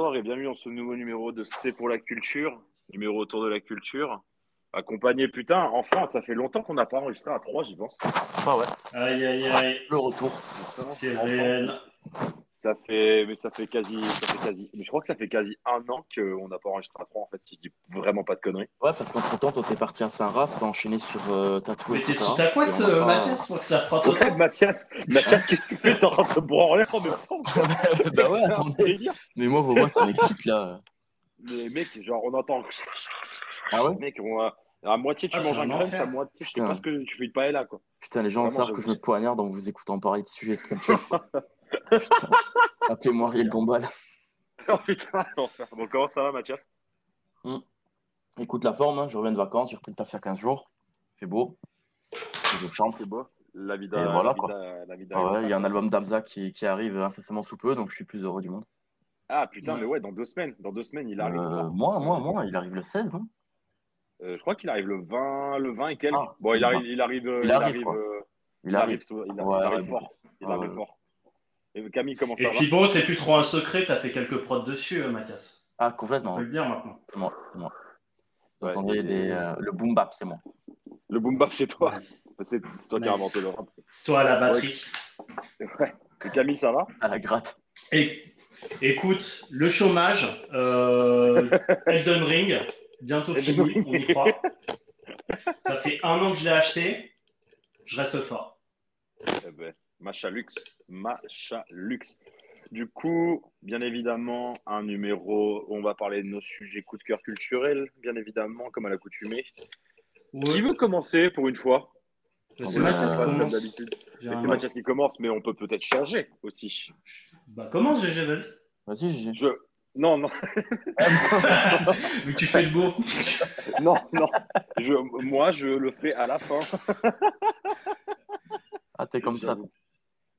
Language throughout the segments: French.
bonsoir et bienvenue dans ce nouveau numéro de C'est pour la culture, numéro autour de la culture. Accompagné, putain, enfin, ça fait longtemps qu'on n'a pas enregistré à 3, j'y pense. Ah ouais, Aïe aïe aïe, le retour. C'est réel. Ça fait, mais ça fait quasi, ça fait quasi, mais je crois que ça fait quasi un an qu'on n'a pas enregistré à 3, en fait, si je dis vraiment pas de conneries. Ouais, parce qu'entre temps, toi, t'es parti à Saint-Raph, t'as enchaîné sur euh, Tatou, Mais t'es sous ta couette, Et euh, pas- Mathias, pour que ça frotte autant. Mathias, Mathias, qu'est-ce que tu fais T'es en train de te branler en même temps bah ouais, attendez. Mais moi, vos voix, ça m'excite là. Mais mec, genre, on entend. Ah ouais? Mec, on a- à moitié tu Ah, manges un un crunch, à moitié je sais pas ce que tu fais pas là, quoi. Putain, les gens savent que je me poignarde en vous écoutant parler de sujets de culture. Putain. Appelez-moi Riel Dombal. Oh putain, l'enfer. Bon, comment ça va, Mathias? Écoute la forme, hein, je reviens de vacances, j'ai repris le taf il y a 15 jours. Il fait beau. Je chante. C'est beau. La vie Et voilà, la quoi. vida- la vida- Ah ouais, il y a un album d'Amza qui, qui arrive incessamment sous peu, donc je suis plus heureux du monde. Ah putain, Ouais. mais ouais, dans deux semaines. Dans deux semaines, il arrive. Euh, moi, moi, moi, il arrive le 16, non? Euh, je crois qu'il arrive le 20, le 20 et quelques. Ah, bon, il le arrive, 20. il arrive, euh, Il arrive, euh, Il arrive. il, arrive fort. Il arrive fort. Et Camille, comment ça Et va puis bon, c'est plus trop un secret, t'as fait quelques prods dessus, euh, Mathias. Ah, On complètement. peut le dire maintenant. C'est moi, c'est moi. Vous Ouais, entendez et- des, euh, le boom bap, c'est moi. Le boom bap, c'est toi. C'est c'est toi qui as inventé le rap. C'est toi la batterie. Ouais. Et Camille, ça va À la gratte. Et écoute, le chômage, euh, Elden Ring, bientôt Elden fini, Ring. on y croit. Ça fait un an que je l'ai acheté, je reste fort. Eh ben, Macha Lux. Macha Lux. Du coup, bien évidemment, un numéro où on va parler de nos sujets coup de cœur culturels, bien évidemment, comme à l'accoutumée. Qui veut commencer pour une fois? C'est Mathias qui commence. Mais C'est. Mathias qui commence, mais on peut peut-être changer aussi. Bah commence GG, vas-y. Vas-y. Je... Non, non, que tu fais le beau. non, non. Je... Moi, je le fais à la fin. Ah, t'es comme ça.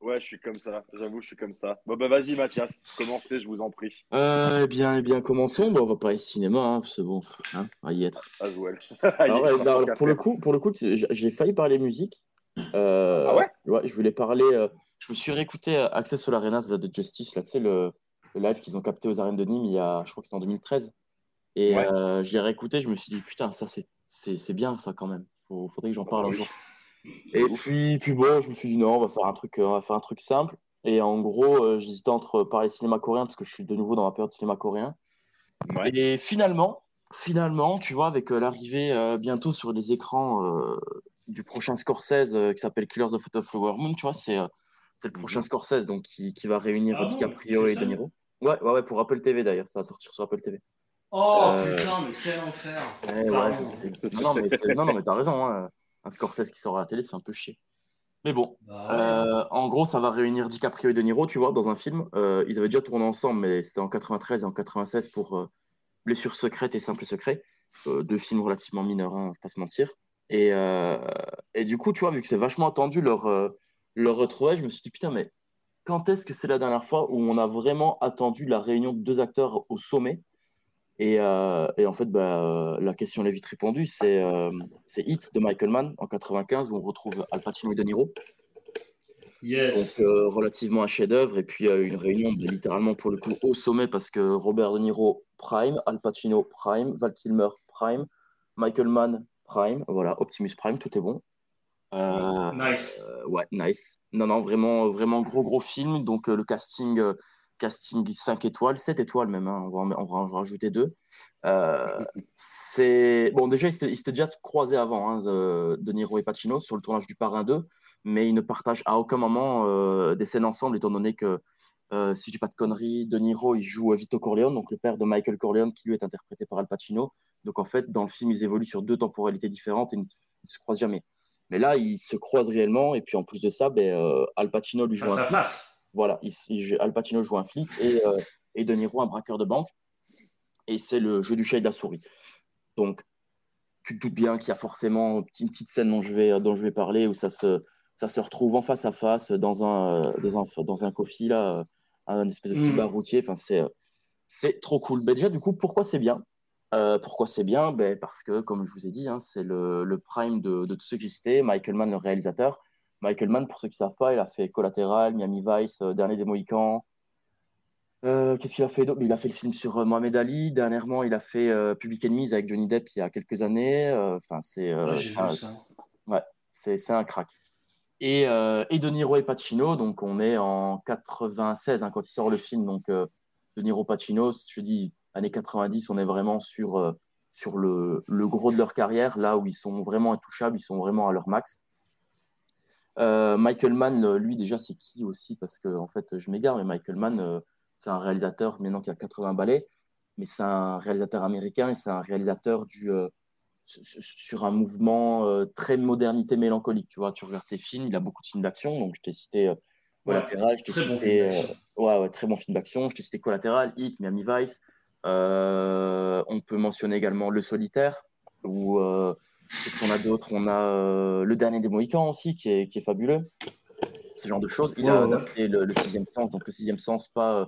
Ouais, je suis comme ça. J'avoue, je suis comme ça. Bon, bah vas-y, Mathias. Commencez, je vous en prie. Euh, eh bien, eh bien, commençons. Bon, on va parler cinéma, hein, parce que bon, hein, on va y être. Aswell. Alors, ouais, non, alors, pour le coup, pour le coup, j'ai failli parler musique. Euh, Ah ouais? Je voulais parler. euh, je me suis réécouté Access to l'Arena de Justice, là, tu sais, le, le live qu'ils ont capté aux arènes de Nîmes il y a, je crois que c'était en 2013. Et Ouais. j'ai réécouté, je me suis dit, putain, ça, c'est bien, ça, quand même. Faut, faudrait que j'en parle bah un oui. jour. Et puis, puis bon, je me suis dit, non, on va faire un truc, euh, on va faire un truc simple. Et en gros, euh, j'hésitais entre parler cinéma coréen, parce que je suis de nouveau dans ma période cinéma coréen. Ouais. Et finalement, finalement, tu vois, avec euh, l'arrivée euh, bientôt sur les écrans euh, du prochain Scorsese euh, qui s'appelle Killers of the Flower Moon, tu vois, c'est euh, c'est le prochain Mhm. Scorsese donc qui, qui va réunir Ah DiCaprio et De Niro. Ouais, ouais, ouais, pour Apple TV d'ailleurs, ça va sortir sur Apple TV. Oh Euh, putain, mais quel enfer. Eh ouais, je sais. Non, mais, non, non, mais t'as raison, hein. Un Scorsese qui sort à la télé, c'est un peu chier. Mais bon, Bah euh, en gros, ça va réunir DiCaprio et De Niro, tu vois, dans un film. Euh, ils avaient déjà tourné ensemble, mais c'était en 93 et en 96 pour euh, Blessure secrète et Simple secret. Euh, deux films relativement mineurs, hein, va pas se mentir. Et, et du coup, tu vois, vu que c'est vachement attendu leur, leur retrouvaille, je me suis dit, putain, mais quand est-ce que c'est la dernière fois où on a vraiment attendu la réunion de deux acteurs au sommet et, euh, et en fait, bah, euh, la question est vite répondue. C'est euh, Hit de Michael Mann en 95 où on retrouve Al Pacino et De Niro. Yes. Donc, euh, relativement un chef-d'œuvre. Et puis, une réunion bah, littéralement pour le coup au sommet parce que Robert De Niro, Prime, Al Pacino, Prime, Val Kilmer, Prime, Michael Mann, Prime. Voilà, Optimus Prime, tout est bon. Nice. ouais, nice. Non, non, vraiment, vraiment gros, gros film. Donc, le casting, casting 5 étoiles, 7 étoiles même. hein. On, va en, on va en rajouter deux. Euh, c'est bon, déjà, ils s'étaient déjà croisés avant, hein, euh, De Niro et Pacino, sur le tournage du Parrain 2, mais ils ne partagent à aucun moment euh, des scènes ensemble, étant donné que, euh, si je dis pas de conneries, De Niro, il joue Vito Corleone, donc le père de Michael Corleone, qui lui est interprété par Al Pacino. Donc, en fait, dans le film, ils évoluent sur deux temporalités différentes et ils ne ils ne se croisent jamais. Mais là, ils se croisent réellement. Et puis en plus de ça, ben, Al Pacino lui joue Face un à flic. face. Voilà, il- il- Al Pacino joue un flic et, euh, et De Niro un braqueur de banque. Et c'est le jeu du chat et de la souris. Donc, tu te doutes bien qu'il y a forcément une petite, scène dont je vais, dont je vais parler où ça se, ça se retrouve en face à face dans un, dans un, dans un coffee, là, euh, un espèce de petit Mm. bar routier. Enfin, c'est, c'est trop cool. Ben déjà, du coup, pourquoi c'est bien? Euh, pourquoi c'est bien? Ben, Parce que, comme je vous ai dit, hein, c'est le, le, prime de, de tous ceux que j'ai cités. Michael Mann, le réalisateur. Michael Mann, pour ceux qui ne savent pas, il a fait Collateral, Miami Vice, euh, Dernier des Mohicans. Euh, Qu'est-ce qu'il a fait Il a fait le film sur euh, Mohamed Ali. Dernièrement, il a fait Public Enemies avec Johnny Depp il y a quelques années. Enfin, c'est ouais, ouais, c'est un crack. Et, et, De Niro et Pacino, donc on est en 96 hein, quand il sort le film. Donc De Niro Pacino, je dis années 90, on est vraiment sur, sur le, le, gros de leur carrière, là où ils sont vraiment intouchables, ils sont vraiment à leur max. Euh, Michael Mann, lui, déjà, c'est qui aussi? Parce que, en fait, je m'égare, mais Michael Mann, euh, c'est un réalisateur maintenant qui a 80 ballets, mais c'est un réalisateur américain et c'est un réalisateur du, euh, sur un mouvement euh, très modernité mélancolique. Tu vois, tu regardes ses films, il a beaucoup de films d'action, donc je t'ai cité Collateral, je t'ai cité. Bon ouais, ouais, très bon film d'action, je t'ai cité Collateral, Hit, Miami Vice. on peut mentionner également Le Solitaire, ou Qu'est-ce qu'on a d'autre? On a euh, le dernier des Mohicans aussi, qui est, qui est, fabuleux. Ce genre de choses. Il a adapté le, le, sixième sens, donc le sixième sens, pas euh,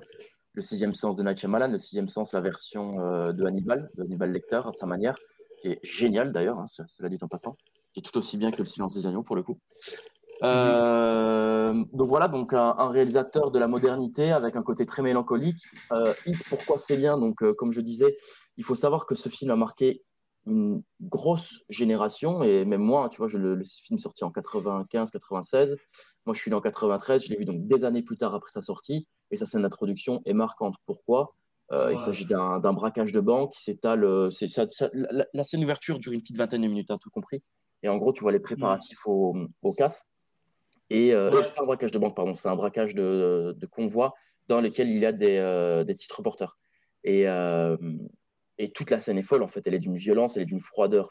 le sixième sens de Night Shyamalan, le sixième sens, la version euh, de Hannibal, de Hannibal Lecter, à sa manière, qui est génial d'ailleurs, hein, cela dit en passant, qui est tout aussi bien que le silence des agneaux pour le coup. Euh, donc voilà, donc un, un, réalisateur de la modernité avec un côté très mélancolique. Euh, Hit, pourquoi c'est bien? Donc, comme je disais, il faut savoir que ce film a marqué une grosse génération, et même moi, tu vois, je, le, le, film sorti en 95, 96, moi je suis né en 93, je l'ai vu donc des années plus tard après sa sortie, et sa scène d'introduction est marquante. Pourquoi? Euh, ouais. Il s'agit d'un braquage de banque s'étale, euh, la, la, scène d'ouverture dure une petite vingtaine de minutes, hein, tout compris, et en gros, tu vois les préparatifs ouais. au, au casse, et euh, ouais. c'est pas un braquage de banque, pardon, c'est un braquage de, de, convoi dans lequel il y a des, euh, des titres porteurs. Et, et toute la scène est folle, en fait. Elle est d'une violence, elle est d'une froideur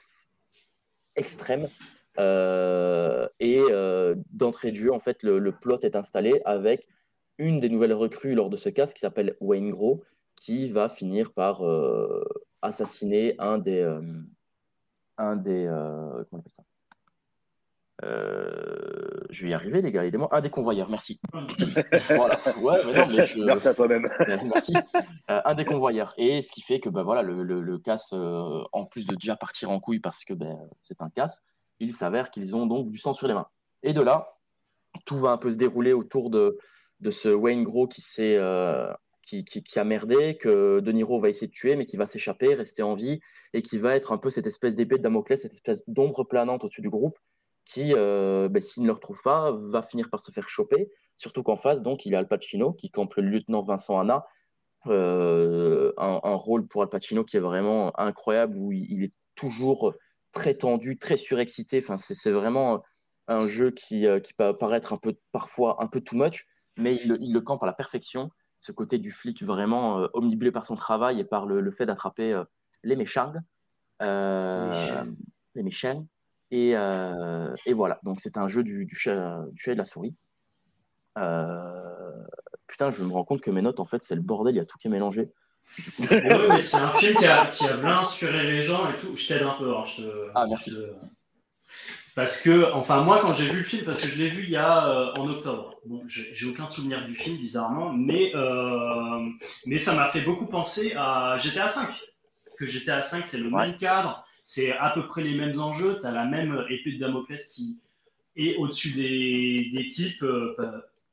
extrême. Euh, et euh, d'entrée de jeu, en fait, le, plot est installé avec une des nouvelles recrues lors de ce cas, qui s'appelle Wayne Gros, qui va finir par euh, assassiner un des. un des comment on appelle ça? Euh, je vais y arriver, les gars, aidez-moi. Un des convoyeurs, merci. voilà. Ouais, mais non, mais je... Merci à toi-même. merci. Euh, un des convoyeurs. Et ce qui fait que ben, voilà, le, le, le casse, euh, en plus de déjà partir en couille parce que ben, c'est un casse, il s'avère qu'ils ont donc du sang sur les mains. Et de là, tout va un peu se dérouler autour de, de ce Wayne Gros qui, euh, qui, qui, qui, a merdé, que De Niro va essayer de tuer, mais qui va s'échapper, rester en vie, et qui va être un peu cette espèce d'épée de Damoclès, cette espèce d'ombre planante au-dessus du groupe qui, euh, ben, s'il ne le retrouve pas, va finir par se faire choper. Surtout qu'en face, donc, il y a Al Pacino qui campe le lieutenant Vincent Anna. Euh, un, un, rôle pour Al Pacino qui est vraiment incroyable, où il, il est toujours très tendu, très surexcité. Enfin, c'est vraiment un jeu qui, euh, qui peut paraître un peu, parfois un peu too much, mais il, il le campe à la perfection. Ce côté du flic vraiment euh, omnibulé par son travail et par le, le fait d'attraper euh, les méchants. les méchants. Et, euh, et, voilà, donc c'est un jeu du, du, chat, du, chat, et de la souris. Euh, putain, je me rends compte que mes notes, en fait, c'est le bordel, il y a tout qui est mélangé. Du coup, je... ouais, mais c'est un film qui a, qui a bien inspiré les gens et tout. Je t'aide un peu. Hein, je te, ah, merci. Je te... Parce que, enfin, moi, quand j'ai vu le film, parce que je l'ai vu il y a euh, en octobre. Bon, j'ai aucun souvenir du film, bizarrement, mais, euh, mais ça m'a fait beaucoup penser à GTA V. Que GTA V, c'est le ouais. même cadre c'est à peu près les mêmes enjeux. Tu as la même épée de Damoclès qui est au-dessus des, des, types. Euh,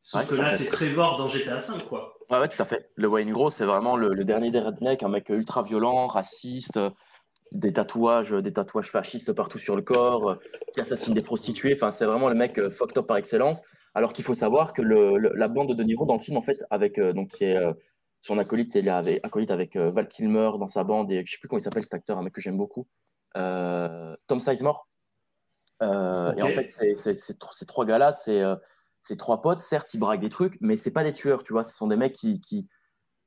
sauf ouais, que là, c'est Trevor dans GTA V, quoi. Ouais, ouais, tout à fait. Le Wayne Gros, c'est vraiment le, le, dernier des rednecks, un mec ultra violent, raciste, des tatouages, des tatouages fascistes partout sur le corps, qui assassine des prostituées. Enfin, c'est vraiment le mec euh, fucked up par excellence. Alors qu'il faut savoir que le, le, la bande de Niro dans le film, en fait, avec euh, donc qui est euh, son acolyte, il avait acolyte avec euh, Val Kilmer dans sa bande et je sais plus comment il s'appelle cet acteur, un mec que j'aime beaucoup. Euh, Tom Sizemore. Euh, okay. Et en fait, ces trois gars-là, c'est euh, ces trois potes. Certes, ils braquent des trucs, mais c'est pas des tueurs, tu vois. Ce sont des mecs qui, qui,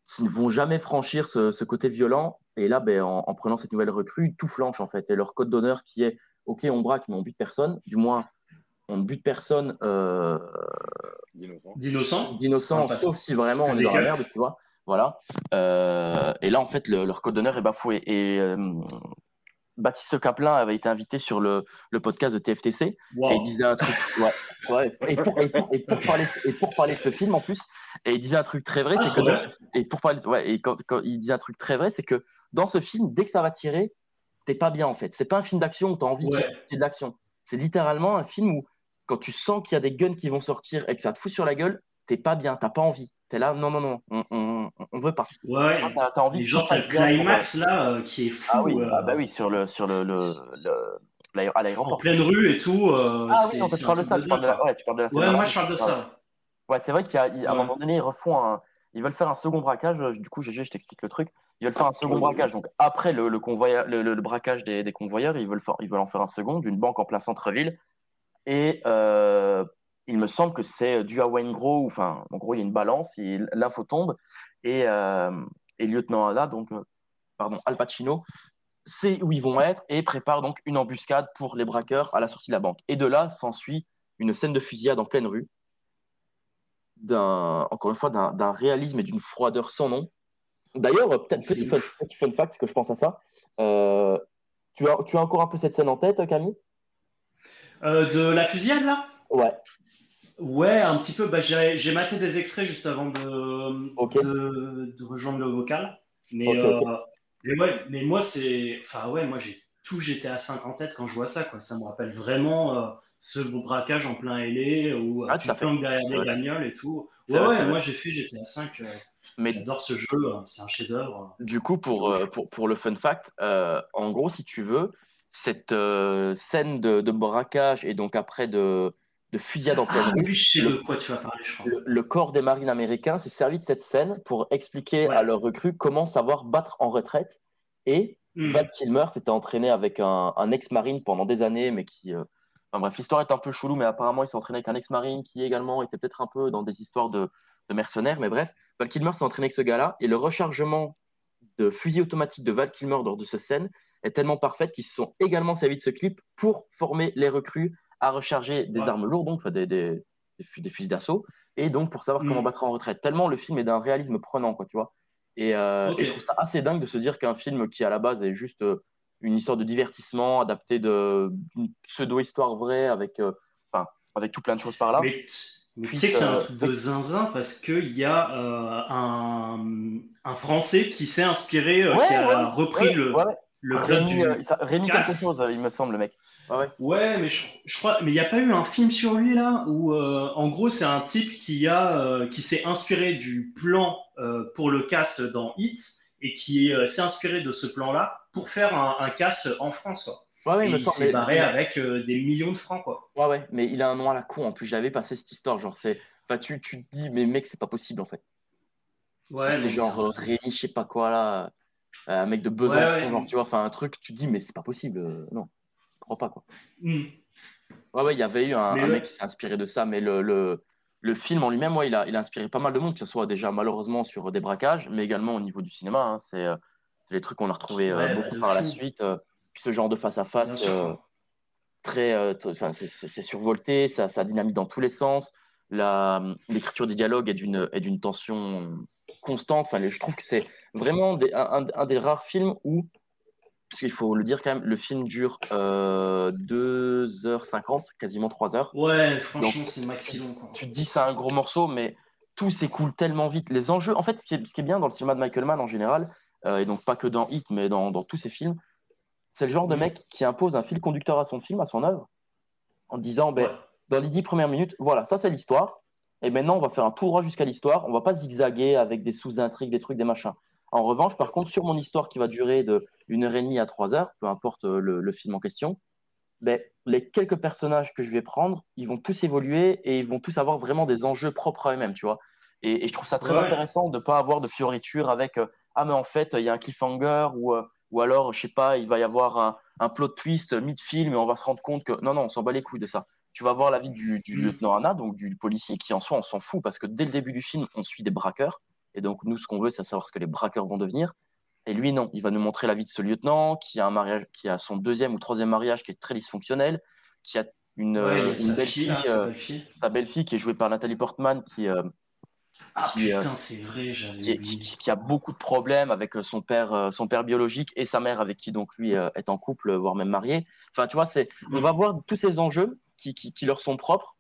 qui ne vont jamais franchir ce, ce côté violent. Et là, ben, en, en, prenant cette nouvelle recrue, tout flanche en fait. Et leur code d'honneur qui est OK, on braque, mais on bute personne. Du moins, on ne bute personne euh, d'innocent, d'innocent, sauf si vraiment on est dans la merde, tu vois. Voilà. Euh, et là, en fait, le, leur code d'honneur est bafoué. Et euh, Baptiste Caplin avait été invité sur le, le podcast de TFTC et il disait un truc. Ouais, ouais. Et, pour, et, pour, et, pour, parler, et pour parler de ce film en plus, et il disait un truc très vrai, Ah, c'est que ce- et pour parler, ouais, et quand, quand il disait un truc très vrai, c'est que dans ce film, dès que ça va tirer, t'es pas bien en fait. C'est pas un film d'action où t'as envie Ouais. de l'action. C'est littéralement un film où quand tu sens qu'il y a des guns qui vont sortir et que ça te fout sur la gueule, t'es pas bien, t'as pas envie. T'es là, non, non, non, on, on, on veut pas. Ouais. T'as t'as envie Et que genre, t'as climax là euh, qui est fou. Ah oui, euh, ah bah oui, sur le, sur le, le, le- à En l'aéroport. pleine rue et tout. euh, Ah oui, non, tu un parles de ça, tu parles de la, ouais, tu parles de la. Ouais, moi là. je parle de ça. Ouais, c'est vrai qu'à un Ouais. moment donné, ils refont un. Ils veulent faire un second braquage. Du coup, GG, je t'explique le truc. Ils veulent faire un second braquage. Donc, après le, le, convoyeur- le, braquage des, des convoyeurs, ils veulent, faire- ils veulent en faire un second d'une banque en plein centre-ville. Et il me semble que c'est dû à Wayne Gros. ou- Enfin, en gros, il y a une balance. et L'info tombe. Et, euh, et lieutenant Anna, donc, euh, pardon, Al Pacino, sait où ils vont être et prépare donc une embuscade pour les braqueurs à la sortie de la banque. Et de là s'ensuit une scène de fusillade en pleine rue d'un, encore une fois, d'un, d'un réalisme et d'une froideur sans nom. D'ailleurs, euh, peut-être C'est petit fun, petit fun fact que je pense à ça. Euh, tu, as, tu as encore un peu cette scène en tête, Camille? Euh, de la fusillade là? Ouais. Ouais, un petit peu. Bah, j'ai maté des extraits juste avant de, de, de rejoindre le vocal. Mais, ok. euh, mais ouais, mais moi, c'est. Enfin, ouais, moi, j'ai tout GTA 5 en tête quand je vois ça, quoi. Ça me rappelle vraiment euh, ce braquage en plein LA où euh, Ah, tu planques derrière des Ouais. bagnoles et tout. Ouais, vrai, ouais, moi, j'ai fait GTA 5. euh, Mais J'adore ce jeu, euh, c'est un chef-d'œuvre. Du coup, pour, pour, pour le fun fact, en gros, si tu veux, cette scène de, de braquage et donc après de, de fusillade en pleine Ah, rue, le- de quoi tu vas parler, je crois. le, le corps des marines américains s'est servi de cette scène pour expliquer Ouais. à leurs recrues comment savoir battre en retraite. Et Hmm. Val Kilmer s'était entraîné avec un, un ex-marine pendant des années, mais qui. euh, Enfin bref, l'histoire est un peu chelou, mais apparemment, il s'est entraîné avec un ex-marine qui également était peut-être un peu dans des histoires de, de mercenaires. Mais bref, Val Kilmer s'est entraîné avec ce gars-là, et le rechargement de fusil automatique de Val Kilmer lors de cette scène est tellement parfaite qu'ils se sont également servis de ce clip pour former les recrues à recharger des Ouais. armes lourdes, donc des, des, des fu- des fusils d'assaut, et donc pour savoir Mm. comment battre en retraite. Tellement le film est d'un réalisme prenant, quoi, tu vois. Et, euh, et je trouve ça assez dingue de se dire qu'un film qui à la base est juste euh, une histoire de divertissement adaptée d'une pseudo-histoire vraie avec, euh, enfin, avec tout plein de choses par là. Mais, tu sais que c'est un truc de zinzin parce qu'il y a un, un Français qui s'est inspiré, Ouais, qui a ouais, repris ouais, le, le club Rémi, du. Rémi quelque chose, il me semble, le mec. Ouais, ouais. Ouais, mais je, je crois, mais il n'y a pas eu un film sur lui là où, euh, en gros, c'est un type qui a, euh, qui s'est inspiré du plan euh, pour le casse dans Hit et qui s'est inspiré de ce plan-là pour faire un, un casse en France, quoi. Ouais, ouais, Et il s'est mais- barré avec des millions de francs, quoi. Ouais, ouais, mais il a un nom à la con en plus. J'avais passé cette histoire. Genre, c'est. Enfin, tu, tu te dis, mais mec, c'est pas possible en fait. Ouais, c'est genre Rémi, je sais pas quoi là. un mec de Besançon, genre, tu vois, enfin, un truc, tu te dis, mais c'est pas possible. non, crois pas quoi. Hmm. Ouais, ouais, il y avait eu un, mec qui s'est inspiré de ça, mais le, le, le film en lui-même, ouais, il a, il a inspiré pas mal de monde, que ce soit déjà malheureusement sur des braquages, mais également au niveau du cinéma. hein. c'est, euh, les trucs qu'on a retrouvés euh, Ouais, bah, beaucoup de par la suite. euh, puis ce genre de face-à-face euh, très. euh, c'est, survolté, ça, ça dynamite dans tous les sens. La, l'écriture des dialogues est d'une, tension constante. Enfin, je trouve que c'est vraiment des- un- un des rares films où parce qu'il faut le dire quand même, le film dure euh, 2h50, quasiment 3 heures. Ouais, franchement, c'est maxi long, quoi. Tu te dis c'est un gros morceau, mais tout s'écoule tellement vite. Les enjeux, en fait, ce qui est, ce qui est bien dans le cinéma de Michael Mann en général, euh, et donc pas que dans Hit, mais dans, dans tous ses films, c'est le genre de Mhm. mec qui impose un fil conducteur à son film, à son œuvre, en disant, ben, Ouais. dans les 10 premières minutes, voilà, ça c'est l'histoire, et maintenant on va faire un tout droit jusqu'à l'histoire, on va pas zigzaguer avec des sous-intrigues, des trucs, des machins. En revanche, par contre, sur mon histoire qui va durer de une heure et demie à trois heures, peu importe euh, le, le film en question, ben, les quelques personnages que je vais prendre, ils vont tous évoluer et ils vont tous avoir vraiment des enjeux propres à eux-mêmes, tu vois. Et, et je trouve ça très Ouais. intéressant de ne pas avoir de fioritures avec euh, ah mais en fait il y a un cliffhanger ou euh, ou alors je sais pas il va y avoir un, un plot twist mid-film et on va se rendre compte que non non on s'en bat les couilles de ça. Tu vas voir la vie du, du Mm. lieutenant Anna donc du, policier qui en soi on s'en fout parce que dès le début du film on suit des braqueurs et donc nous ce qu'on veut c'est savoir ce que les braqueurs vont devenir. Et lui non, il va nous montrer la vie de ce lieutenant qui a un mariage qui a son deuxième ou troisième mariage qui est très dysfonctionnel, qui a une, Ouais, euh, une belle fille, sa belle fille. qui est jouée par Nathalie Portman, qui, euh, Ah qui, euh, putain, c'est vrai, j'avais qui, oublié. qui- qui a beaucoup de problèmes avec euh, son père, euh, son père biologique et sa mère avec qui donc lui est en couple, voire même marié. Enfin, tu vois, c'est, on va voir tous ces enjeux qui, qui, qui leur sont propres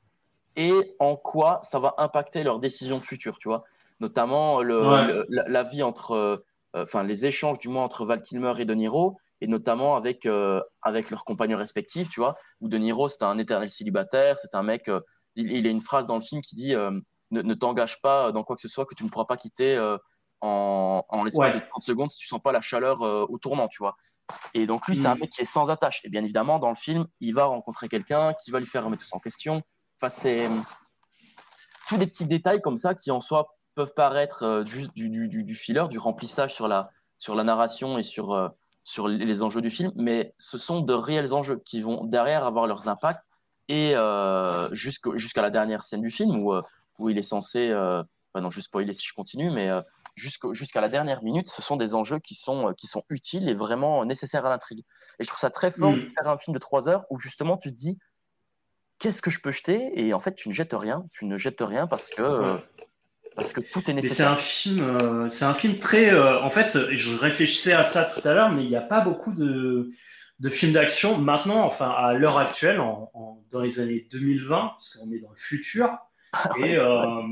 et en quoi ça va impacter leurs décisions futures, tu vois. Notamment le, Ouais. le- la, la vie entre, euh, euh, enfin les échanges du moins entre Val Kilmer et De Niro et notamment avec euh, avec leurs compagnons respectifs, tu vois. Où De Niro c'est un éternel célibataire, c'est un mec. il, il a une phrase dans le film qui dit ne, ne t'engage pas dans quoi que ce soit que tu ne pourras pas quitter euh, en, en l'espace Ouais. de 30 secondes si tu sens pas la chaleur euh, au tournant, tu vois. Et donc lui, c'est un Mm. mec qui est sans attache. Et bien évidemment, dans le film, il va rencontrer quelqu'un qui va lui faire remettre tout ça en question. Enfin, c'est tous des petits détails comme ça qui en soi peuvent paraître euh, juste du, du, du, filler, du remplissage sur la, sur la narration et sur, euh, sur les enjeux du film, mais ce sont de réels enjeux qui vont derrière avoir leurs impacts et euh, jusqu'à la dernière scène du film où, euh, où il est censé, euh, bah non, je vais spoiler si je continue, mais euh, jusqu'à la dernière minute, ce sont des enjeux qui sont, qui sont utiles et vraiment nécessaires à l'intrigue. Et je trouve ça très fort Mm. de faire un film de trois heures où justement tu te dis qu'est-ce que je peux jeter? Et en fait tu ne jettes rien, tu ne jettes rien parce que, parce que tout est c'est nécessaire. un film, euh, c'est un film très. euh, en fait, je réfléchissais à ça tout à l'heure, mais il n'y a pas beaucoup de, de films d'action maintenant, enfin à l'heure actuelle, en, en- dans les années 2020, parce qu'on est dans le futur, et euh,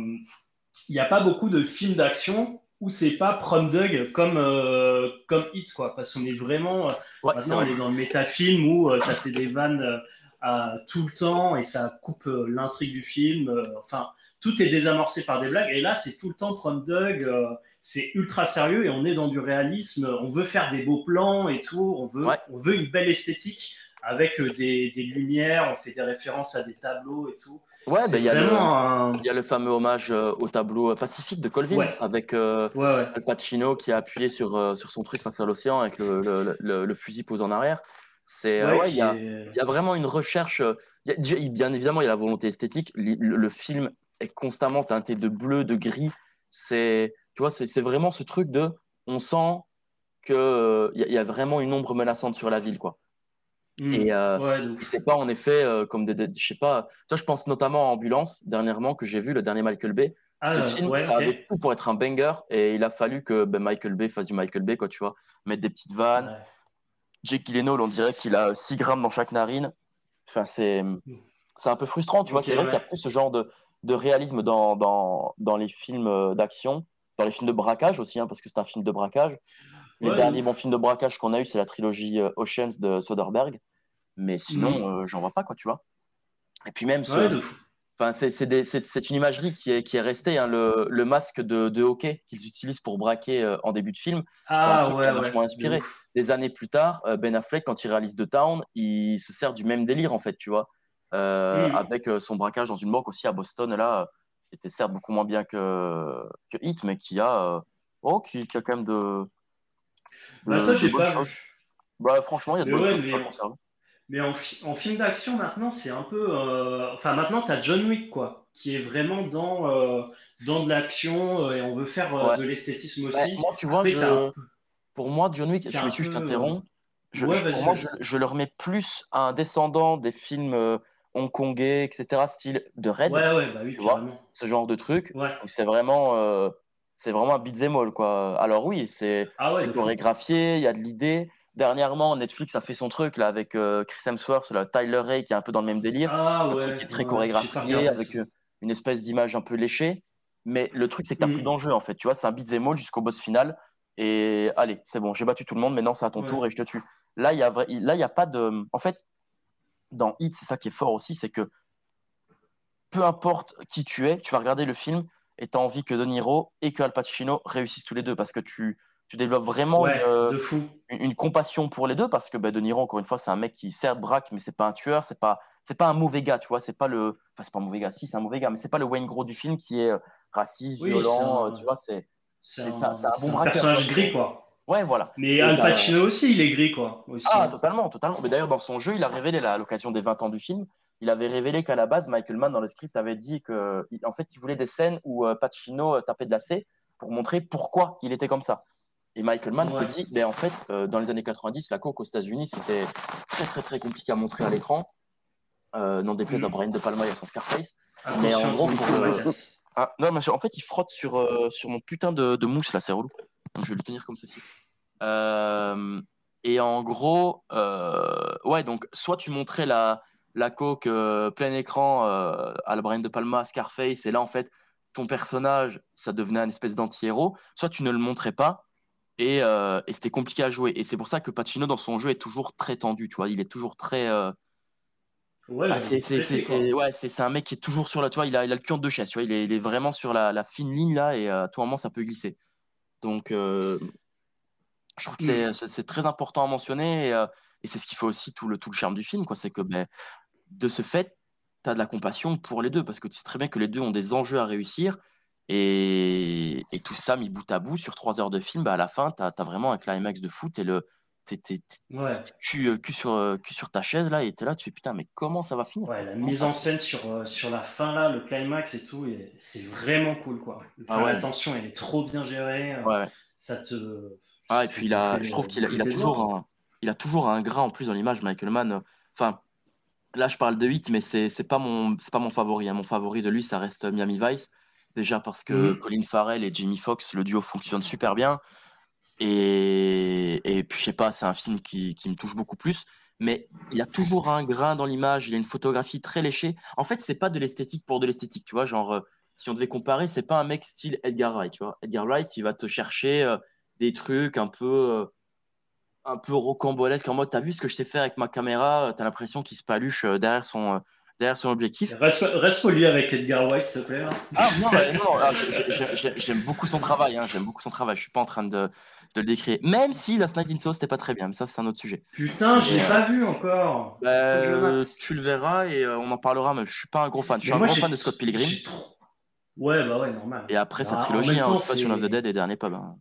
il n'y a pas beaucoup de films d'action où c'est pas prom dog comme euh, comme Hit, quoi, parce qu'on est vraiment Ouais, Maintenant, on vrai. est dans le métafilm où euh, ça fait des vannes euh, tout le temps et ça coupe l'intrigue du film. enfin, tout est désamorcé par des blagues. Et là, c'est tout le temps prom dog. euh, c'est ultra sérieux et on est dans du réalisme. On veut faire des beaux plans et tout. On veut, Ouais. on veut une belle esthétique avec euh, des, des lumières. On fait des références à des tableaux et tout. Ouais, ben, il y a le- vraiment un. Y a le fameux hommage euh, au tableau euh, Pacifique de Colvin Ouais. avec euh, Ouais, ouais. Al Pacino qui a appuyé sur, euh, sur son truc face à l'océan avec le, le, le, le fusil posé en arrière. C'est il y a, y a vraiment une recherche. y a- bien évidemment, il y a la volonté esthétique. Le film est constamment teinté de bleu, de gris. C'est, tu vois, c'est vraiment ce truc de, on sent que euh, il y, y a vraiment une ombre menaçante sur la ville, quoi. Hmm. Et, euh, Ouais, c'est pas en effet euh, comme des, des- je sais pas. Tu vois, je pense notamment à Ambulance dernièrement que j'ai vu le dernier Michael Bay. Ah, Ce euh, film, ouais, ça ok. avait tout pour être un banger et il a fallu que ben, Michael Bay fasse du Michael Bay, quoi, tu vois. Mettre des petites vannes. Ouais. Jake Gyllenhaal, on dirait qu'il a 6 grammes dans chaque narine. Enfin, c'est, c'est un peu frustrant, tu vois. Ok, C'est vrai ouais. qu'il y a plus ce genre de, de réalisme dans, dans, dans les films euh, d'action, dans les films de braquage aussi, hein, parce que c'est un film de braquage. Les Ouais, derniers de bons films de braquage qu'on a eu, c'est la trilogie euh, Oceans de Soderbergh. Mais sinon, euh, j'en vois pas, quoi, tu vois. Et puis même, ce-. Enfin, c'est, c'est, c'est- c'est une imagerie qui est, qui est restée, hein, le, le masque de, de hockey qu'ils utilisent pour braquer euh, en début de film. un Ah, qui ouais, m'a ouais. vachement inspiré. Des années plus tard, Ben Affleck, quand il réalise The Town, il se sert du même délire, en fait, tu vois, Euh, Mhm. avec euh, son braquage dans une banque aussi à Boston, là, euh, qui était certes beaucoup moins bien que, que Hit, mais qui a, euh, oh, qui, qui a quand même de. Bah, de- ça, de j'ai pas vu. Bah, franchement, il y a de Mais bonnes ouais, choses, mais- ça. En, fi- en film d'action, maintenant, c'est un peu. euh, Enfin, maintenant, tu as John Wick, quoi, qui est vraiment dans, euh, dans de l'action euh, et on veut faire euh, Ouais. de l'esthétisme aussi. moi, tu vois, Après, je- c'est un peu- pour moi, John Wick, je, je t'interromps. Je, Ouais, je- je, le remets plus à un descendant des films euh, hongkongais, etc., style de Ouais, ouais, bah oui, tu vois. ce genre de truc. Ouais. C'est vraiment, euh, c'est vraiment un beat'em all, quoi. Alors oui, c'est Ah ouais, chorégraphié, il y a de l'idée. Dernièrement, Netflix a fait son truc là avec euh, Chris Hemsworth, là, Tyler Ray, qui est un peu dans le même délire. Ah un ouais. truc qui est très chorégraphié, avec euh, une espèce d'image un peu léchée. Mais le truc, c'est que tu n'as Mhm. plus d'enjeu, en fait. Tu vois, c'est un beat'em all jusqu'au boss final. Et allez, c'est bon, j'ai battu tout le monde, maintenant c'est à ton tour et je te tue. Là, il n'y a, là, il y a pas de. En fait, dans Hit, c'est ça qui est fort aussi, c'est que peu importe qui tu es, tu vas regarder le film et tu as envie que De Niro et que Al Pacino réussissent tous les deux parce que tu, tu développes vraiment Ouais, une, euh, fou. une, une compassion pour les deux parce que bah, De Niro, encore une fois, c'est un mec qui certes braque, mais c'est pas un tueur, c'est pas c'est pas un mauvais gars, tu vois, c'est pas le enfin c'est pas un mauvais gars, si c'est un mauvais gars, mais c'est pas le Wayne Gros du film qui est euh, raciste, Oui, violent, c'est un- tu vois, c'est C'est un, un bon braqueur, personnage gris, quoi. Ouais, voilà. Mais Et Al Pacino aussi, il est gris, quoi. Aussi. Ah, totalement, totalement. Mais d'ailleurs, dans son jeu, il a révélé, là, à l'occasion des 20 ans du film, il avait révélé qu'à la base, Michael Mann, dans le script, avait dit que, en fait, il voulait des scènes où euh, Pacino euh, tapait de la C pour montrer pourquoi il était comme ça. Et Michael Mann Ouais. s'est dit, ben, en fait, euh, dans les années 90, la coke aux États-Unis, c'était très, très, très compliqué à montrer à l'écran. Euh, non déplaise à Mhm. Brian De Palma et à son Scarface. Mais Attention, en gros, pour. Ah, non, mais en fait, il frotte sur, sur mon putain de, de mousse, là, c'est relou. Donc, je vais le tenir comme ceci. Euh, et en gros, euh, ouais, donc, soit tu montrais la, la coque euh, plein écran à la Brian De Palma, Scarface, et là, en fait, ton personnage, ça devenait un espèce d'anti-héros, soit tu ne le montrais pas, et, et c'était compliqué à jouer. Et c'est pour ça que Pacino, dans son jeu, est toujours très tendu, tu vois. Il est toujours très. Ouais, ah, c'est ouais, un mec qui est toujours sur la. Tu vois, il a, il a le cul entre deux chaises, tu vois. Il est, il est vraiment sur la, la fine ligne, là, et à tout moment, ça peut glisser. Donc, euh, je trouve que c'est Mm. c'est- très important à mentionner, et, euh, et c'est ce qui fait aussi tout le, tout le charme du film, quoi. C'est que, ben, de ce fait, tu as de la compassion pour les deux, parce que tu sais très bien que les deux ont des enjeux à réussir. Et, et tout ça mis bout à bout sur trois heures de film, bah à la fin, tu as, vraiment un climax de foot et le. T'es Ouais. cul, euh, cul sur, euh, cul sur ta chaise là, et t'es là, tu fais putain, mais comment ça va finir? Ouais, la mise en scène sur, euh, sur la fin, là, le climax et tout, et c'est vraiment cool, quoi. Ah ouais. La tension, elle est trop bien gérée. Ça te. Ah, et puis il a, je trouve qu'il a, il toujours un, il a toujours un grain en plus dans l'image, Michael Mann. Enfin, là, je parle de 8, mais c'est, c'est pas mon, c'est pas mon favori. hein. Mon favori de lui, ça reste Miami Vice. Déjà parce que Mhm. Colin Farrell et Jamie Foxx, le duo fonctionne super bien. Et, et puis, je sais pas, c'est un film qui, qui me touche beaucoup plus. Mais il a toujours un grain dans l'image, il a une photographie très léchée. En fait, c'est pas de l'esthétique pour de l'esthétique, tu vois. Genre, euh, si on devait comparer, c'est pas un mec style Edgar Wright, tu vois. Edgar Wright, il va te chercher euh, des trucs un peu, euh, un peu rocambolesques en mode, t'as vu ce que je sais faire avec ma caméra, t'as l'impression qu'il se paluche derrière son, derrière son objectif. Reste, reste poli avec Edgar White, s'il te plaît. là. Ah non, non, non, ah, j'ai- j'ai- j'ai- j'aime beaucoup son travail, hein, j'aime beaucoup son travail. Je suis pas en train de, de le décrire. Même si la Night in Sauce c'était pas très bien, mais ça c'est un autre sujet. Putain, je l'ai Ouais. pas vu encore. Bah, euh, mate. tu le verras et euh, on en parlera. Mais je suis pas un gros fan. Je suis Mais un moi, gros j'ai- fan de Scott Pilgrim. j'ai trop- Ouais, bah ouais, normal. Et après sa Bah, en trilogie, même hein, Shaun of the Dead et Dernier Pub. hein.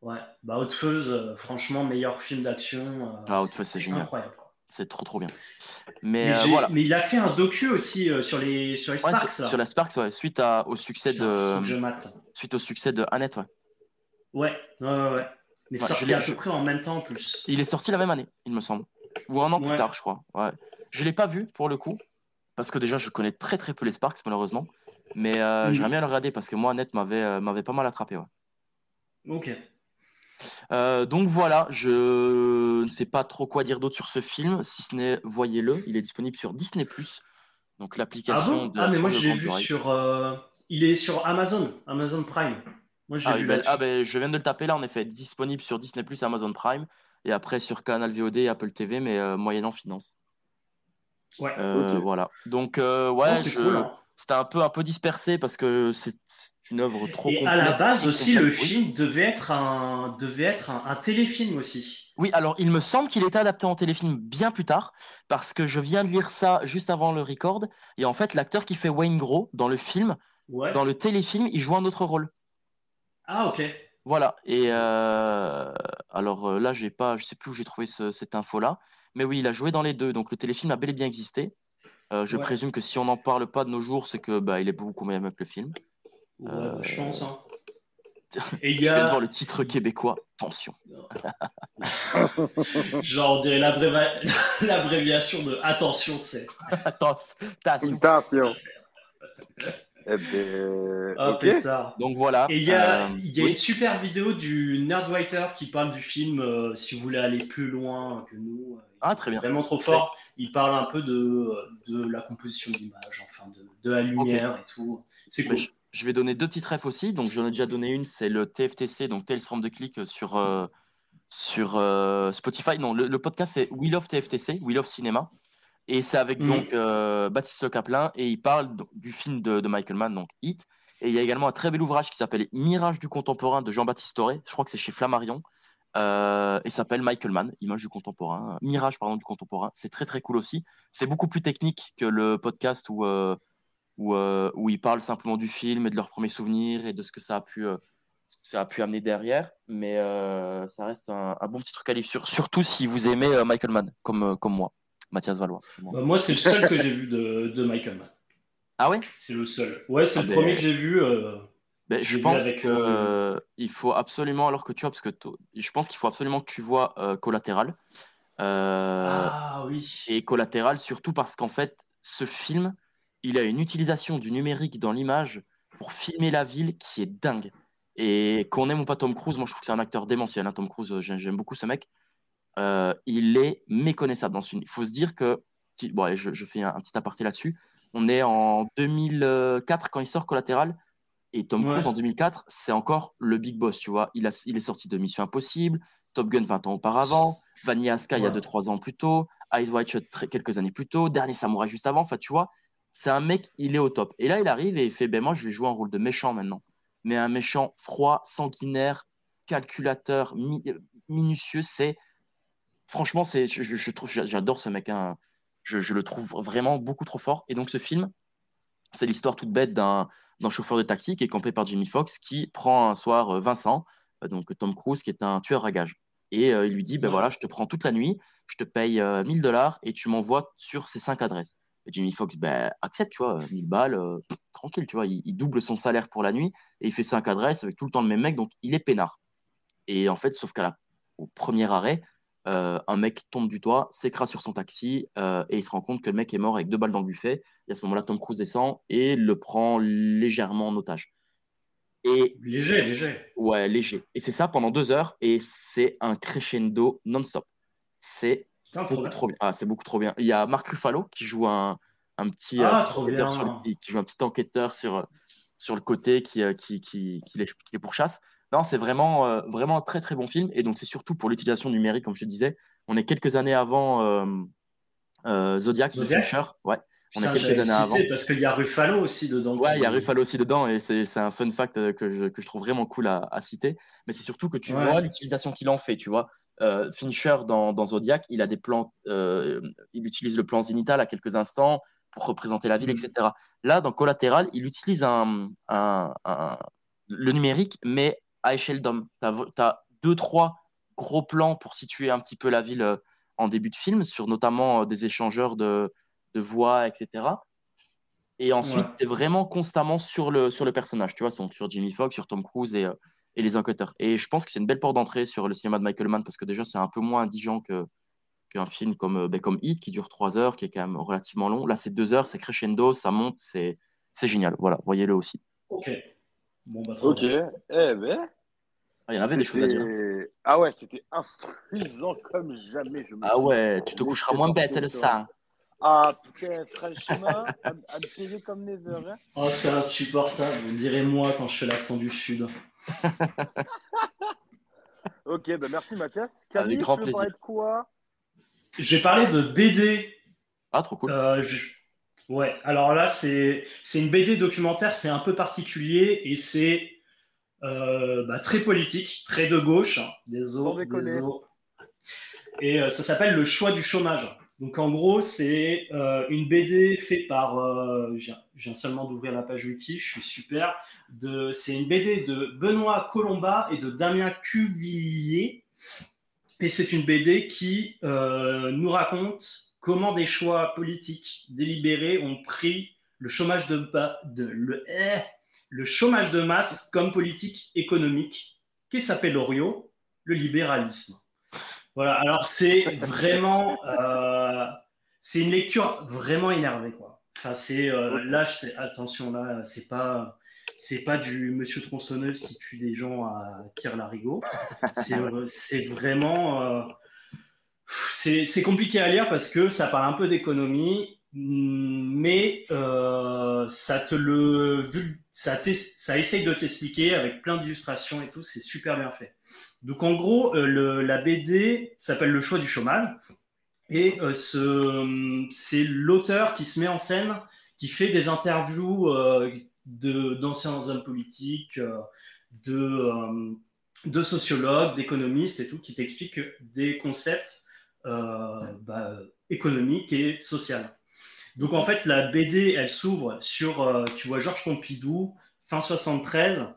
Ouais, bah Hot Fuzz, euh, franchement, meilleur film d'action. euh, Ah, Hot Fuzz, c'est génial. incroyable. C'est trop trop bien. Mais, Mais, euh, voilà. mais il a fait un docu aussi euh, sur les, sur les Ouais, Sparks. sur, là. sur la Sparks, ouais, suite à, au succès Putain, je de mate. suite au succès de Annette, ouais. Ouais, ouais, ouais. ouais. Mais sorti à peu près en même temps en plus. Il est sorti la même année, il me semble. Ou un an plus tard, je crois. Ouais. Je l'ai pas vu pour le coup, parce que déjà je connais très très peu les Sparks malheureusement. Mais euh, Mhm. j'aimerais bien le regarder parce que moi, Annette m'avait euh, m'avait pas mal attrapé. Ouais. Ok. Euh, donc voilà, je ne sais pas trop quoi dire d'autre sur ce film, si ce n'est voyez-le. Il est disponible sur Disney+. Donc Ah l'application bon de Ah, mais moi sonde je l'ai grande vu sur. euh, Il est sur Amazon, Amazon Prime. Moi Ah, vu ben, ah, ben, je viens de le taper là, en effet, disponible sur Disney+, Amazon Prime, et après sur Canal VOD et Apple TV, mais euh, moyennant finance. Ouais. Voilà. Donc ouais, je- cool, hein. c'était un peu un peu dispersé parce que c'est une œuvre trop Et à la base aussi, le film devait être un, devait être un, un téléfilm aussi. Oui, alors il me semble qu'il était adapté en téléfilm bien plus tard, parce que je viens de lire ça juste avant le record, et en fait l'acteur qui fait Wayne Gros dans le film, Ouais. dans le téléfilm, il joue un autre rôle. Ah ok. Voilà. Et euh, alors euh, là, j'ai pas, je sais plus où j'ai trouvé ce- cette info-là, mais oui, il a joué dans les deux, donc le téléfilm a bel et bien existé. Euh, je Ouais. présume que si on n'en parle pas de nos jours, c'est que bah, il est beaucoup meilleur que le film. Ouais, Euh, bah, je pense. hein. Et il Je y viens de a, voir le titre québécois. Tension. genre, on dirait l'abréviation de attention, tu sais. Attends, tension. Attention. Eh ben, Ah ok. pétard. Donc voilà. Et il y a, Euh, il y a oui. une super vidéo du Nerdwriter qui parle du film, euh, si vous voulez aller plus loin que nous. euh, Ah, très bien. Vraiment trop fort. Il parle un peu de, de la composition d'image, enfin de, de la lumière et tout. C'est Mais cool. je, je vais donner deux petites refs aussi. Donc, j'en ai déjà donné une, c'est le TFTC, donc Tales from the Click sur, euh, sur euh, Spotify. Non, le, le podcast, c'est We Love TFTC, We Love Cinéma. Et c'est avec Mhm. donc euh, Baptiste Le Caplin et il parle du film de, de Michael Mann, donc Hit. Et il y a également un très bel ouvrage qui s'appelle Mirage du contemporain de Jean-Baptiste Toré. Je crois que c'est chez Flammarion. Euh, et s'appelle Michael Mann, Image du contemporain, Mirage pardon du contemporain. C'est très très cool aussi. C'est beaucoup plus technique que le podcast où euh, où, euh, où ils parlent simplement du film et de leurs premiers souvenirs et de ce que ça a pu, euh, ce que ça a pu amener derrière. Mais euh, ça reste un, un bon petit truc à lire, sur- surtout si vous aimez Michael Mann, comme, comme moi, Mathias Valois. Moi. Bah, moi, c'est le seul que j'ai vu de, de Michael Mann. Ah ouais? C'est le seul. Ouais, c'est Ah le ben- premier que j'ai vu. Ben, Je pense avec, que, euh, euh, il faut absolument, alors que tu vois, parce que je pense qu'il faut absolument que tu vois Collatéral. Ah oui. et collatéral, surtout parce qu'en fait, ce film, il a une utilisation du numérique dans l'image pour filmer la ville qui est dingue. Et qu'on aime ou pas Tom Cruise, moi je trouve que c'est un acteur démentiel. Hein, Tom Cruise, j'aime beaucoup ce mec. Euh, il est méconnaissable dans ce film. Il faut se dire que, bon, je, je fais un, petit aparté là-dessus. On est en 2004 quand il sort Collatéral. Et Tom Cruise en 2004, c'est encore le big boss, tu vois. Il, a, il est sorti de Mission Impossible, Top Gun 20 ans auparavant, Vanilla Sky il y a 2-3 ans plus tôt, Eyes Wide Shut quelques années plus tôt, Dernier Samouraï juste avant. Enfin, tu vois, c'est un mec, il est au top. Et là, il arrive et il fait, ben moi, je vais jouer un rôle de méchant maintenant. Mais un méchant froid, sanguinaire, calculateur, minutieux, c'est franchement, c'est, je, trouve, j'adore ce mec. Hein. Je, le trouve vraiment beaucoup trop fort. Et donc, ce film, c'est l'histoire toute bête d'un, chauffeur de taxi qui est campé par Jimmy Fox qui prend un soir euh, Vincent, euh, donc Tom Cruise, qui est un tueur à gages. Et euh, il lui dit ben voilà, je te prends toute la nuit, je te paye 1000 dollars et tu m'envoies sur ces cinq adresses. Et Jimmy Fox ben, accepte, tu vois, 1000 balles, tranquille, tu vois, il, il, double son salaire pour la nuit et il fait cinq adresses avec tout le temps le même mec, donc il est peinard. Et en fait, sauf qu'à la, au premier arrêt, euh, un mec tombe du toit, s'écrase sur son taxi euh, et il se rend compte que le mec est mort avec deux balles dans le buffet. Et à ce moment-là, Tom Cruise descend et le prend légèrement en otage. Et léger, léger. Ouais, léger. Et c'est ça pendant deux heures et c'est un crescendo non-stop. C'est beaucoup trop bien. Ah, c'est beaucoup trop bien. Il y a Marc Ruffalo qui joue un, un petit, ah, enquêteur sur qui joue un petit enquêteur sur, sur le côté qui, euh, qui, qui, qui, les, pourchasse. Non, c'est vraiment, euh, vraiment un très très bon film. Et donc, c'est surtout pour l'utilisation numérique, comme je te disais. On est quelques années avant euh, euh, Zodiac, de Fincher. Ouais. on est quelques années avant. Parce qu'il y a Ruffalo aussi dedans. Ouais, il y a Ruffalo aussi dedans. Et c'est un fun fact que je, que je trouve vraiment cool à, à citer. Mais c'est surtout que tu vois l'utilisation qu'il en fait. Tu vois, Fincher dans, dans, Zodiac, il a des plans. il utilise le plan zénital à quelques instants pour représenter la ville, mm. etc. Là, dans Collatéral, il utilise un, un, un, le numérique, mais à échelle d'homme. Tu as, deux, trois gros plans pour situer un petit peu la ville euh, en début de film, sur notamment euh, des échangeurs de, de voix, etc. Et ensuite, tu es vraiment constamment sur le, sur le personnage, tu vois, sur Jimmy Foxx, sur Tom Cruise et, euh, et les enquêteurs. Et je pense que c'est une belle porte d'entrée sur le cinéma de Michael Mann, parce que déjà, c'est un peu moins indigent que qu'un film comme, ben, comme Hit, qui dure trois heures, qui est quand même relativement long. Là, c'est deux heures, c'est crescendo, ça monte, c'est génial. Voilà, voyez-le aussi. Ok. Bon, bah, ok. Eh ben. Ah, il y en avait des choses à dire. Ah ouais, c'était instruisant comme jamais. Je ah ouais, tu te coucheras moins bête, le sang. Ah putain, franchement, à, à comme never. Hein. Oh, c'est insupportable. Vous direz moi quand je fais l'accent du Sud. ok, bah merci Mathias. Camille, Avec grand tu veux plaisir. parler de quoi? J'ai parlé de BD. Ah, trop cool. Euh, Ouais, alors là, c'est une BD documentaire, c'est un peu particulier et c'est euh, bah, très politique, très de gauche. Désolé. Et euh, ça s'appelle Le choix du chômage. Donc en gros, c'est euh, une BD faite par. je viens seulement d'ouvrir la page wiki, je suis super. C'est une BD de Benoît Colomba et de Damien Cuvillier. Et c'est une BD qui nous raconte comment des choix politiques délibérés ont pris le chômage de, de le, eh, le chômage de masse comme politique économique, qui s'appelle Orio, le libéralisme. Voilà, alors c'est vraiment, euh, c'est une lecture vraiment énervée quoi. Enfin, c'est euh, là, c'est attention là, c'est pas, c'est pas du Monsieur tronçonneuse qui tue des gens à tir larigot. C'est vraiment, c'est compliqué à lire parce que ça parle un peu d'économie, mais euh, ça te le, ça, ça essaye de te l'expliquer avec plein d'illustrations et tout, c'est super bien fait. Donc en gros, euh, le, la BD s'appelle Le choix du chômage et euh, c'est l'auteur qui se met en scène, qui fait des interviews d'anciens hommes politiques, de, de sociologues, d'économistes et tout, qui t'expliquent des concepts euh, bah, économique et sociale. Donc en fait, la BD, elle s'ouvre sur, euh, tu vois, Georges Pompidou, fin 73,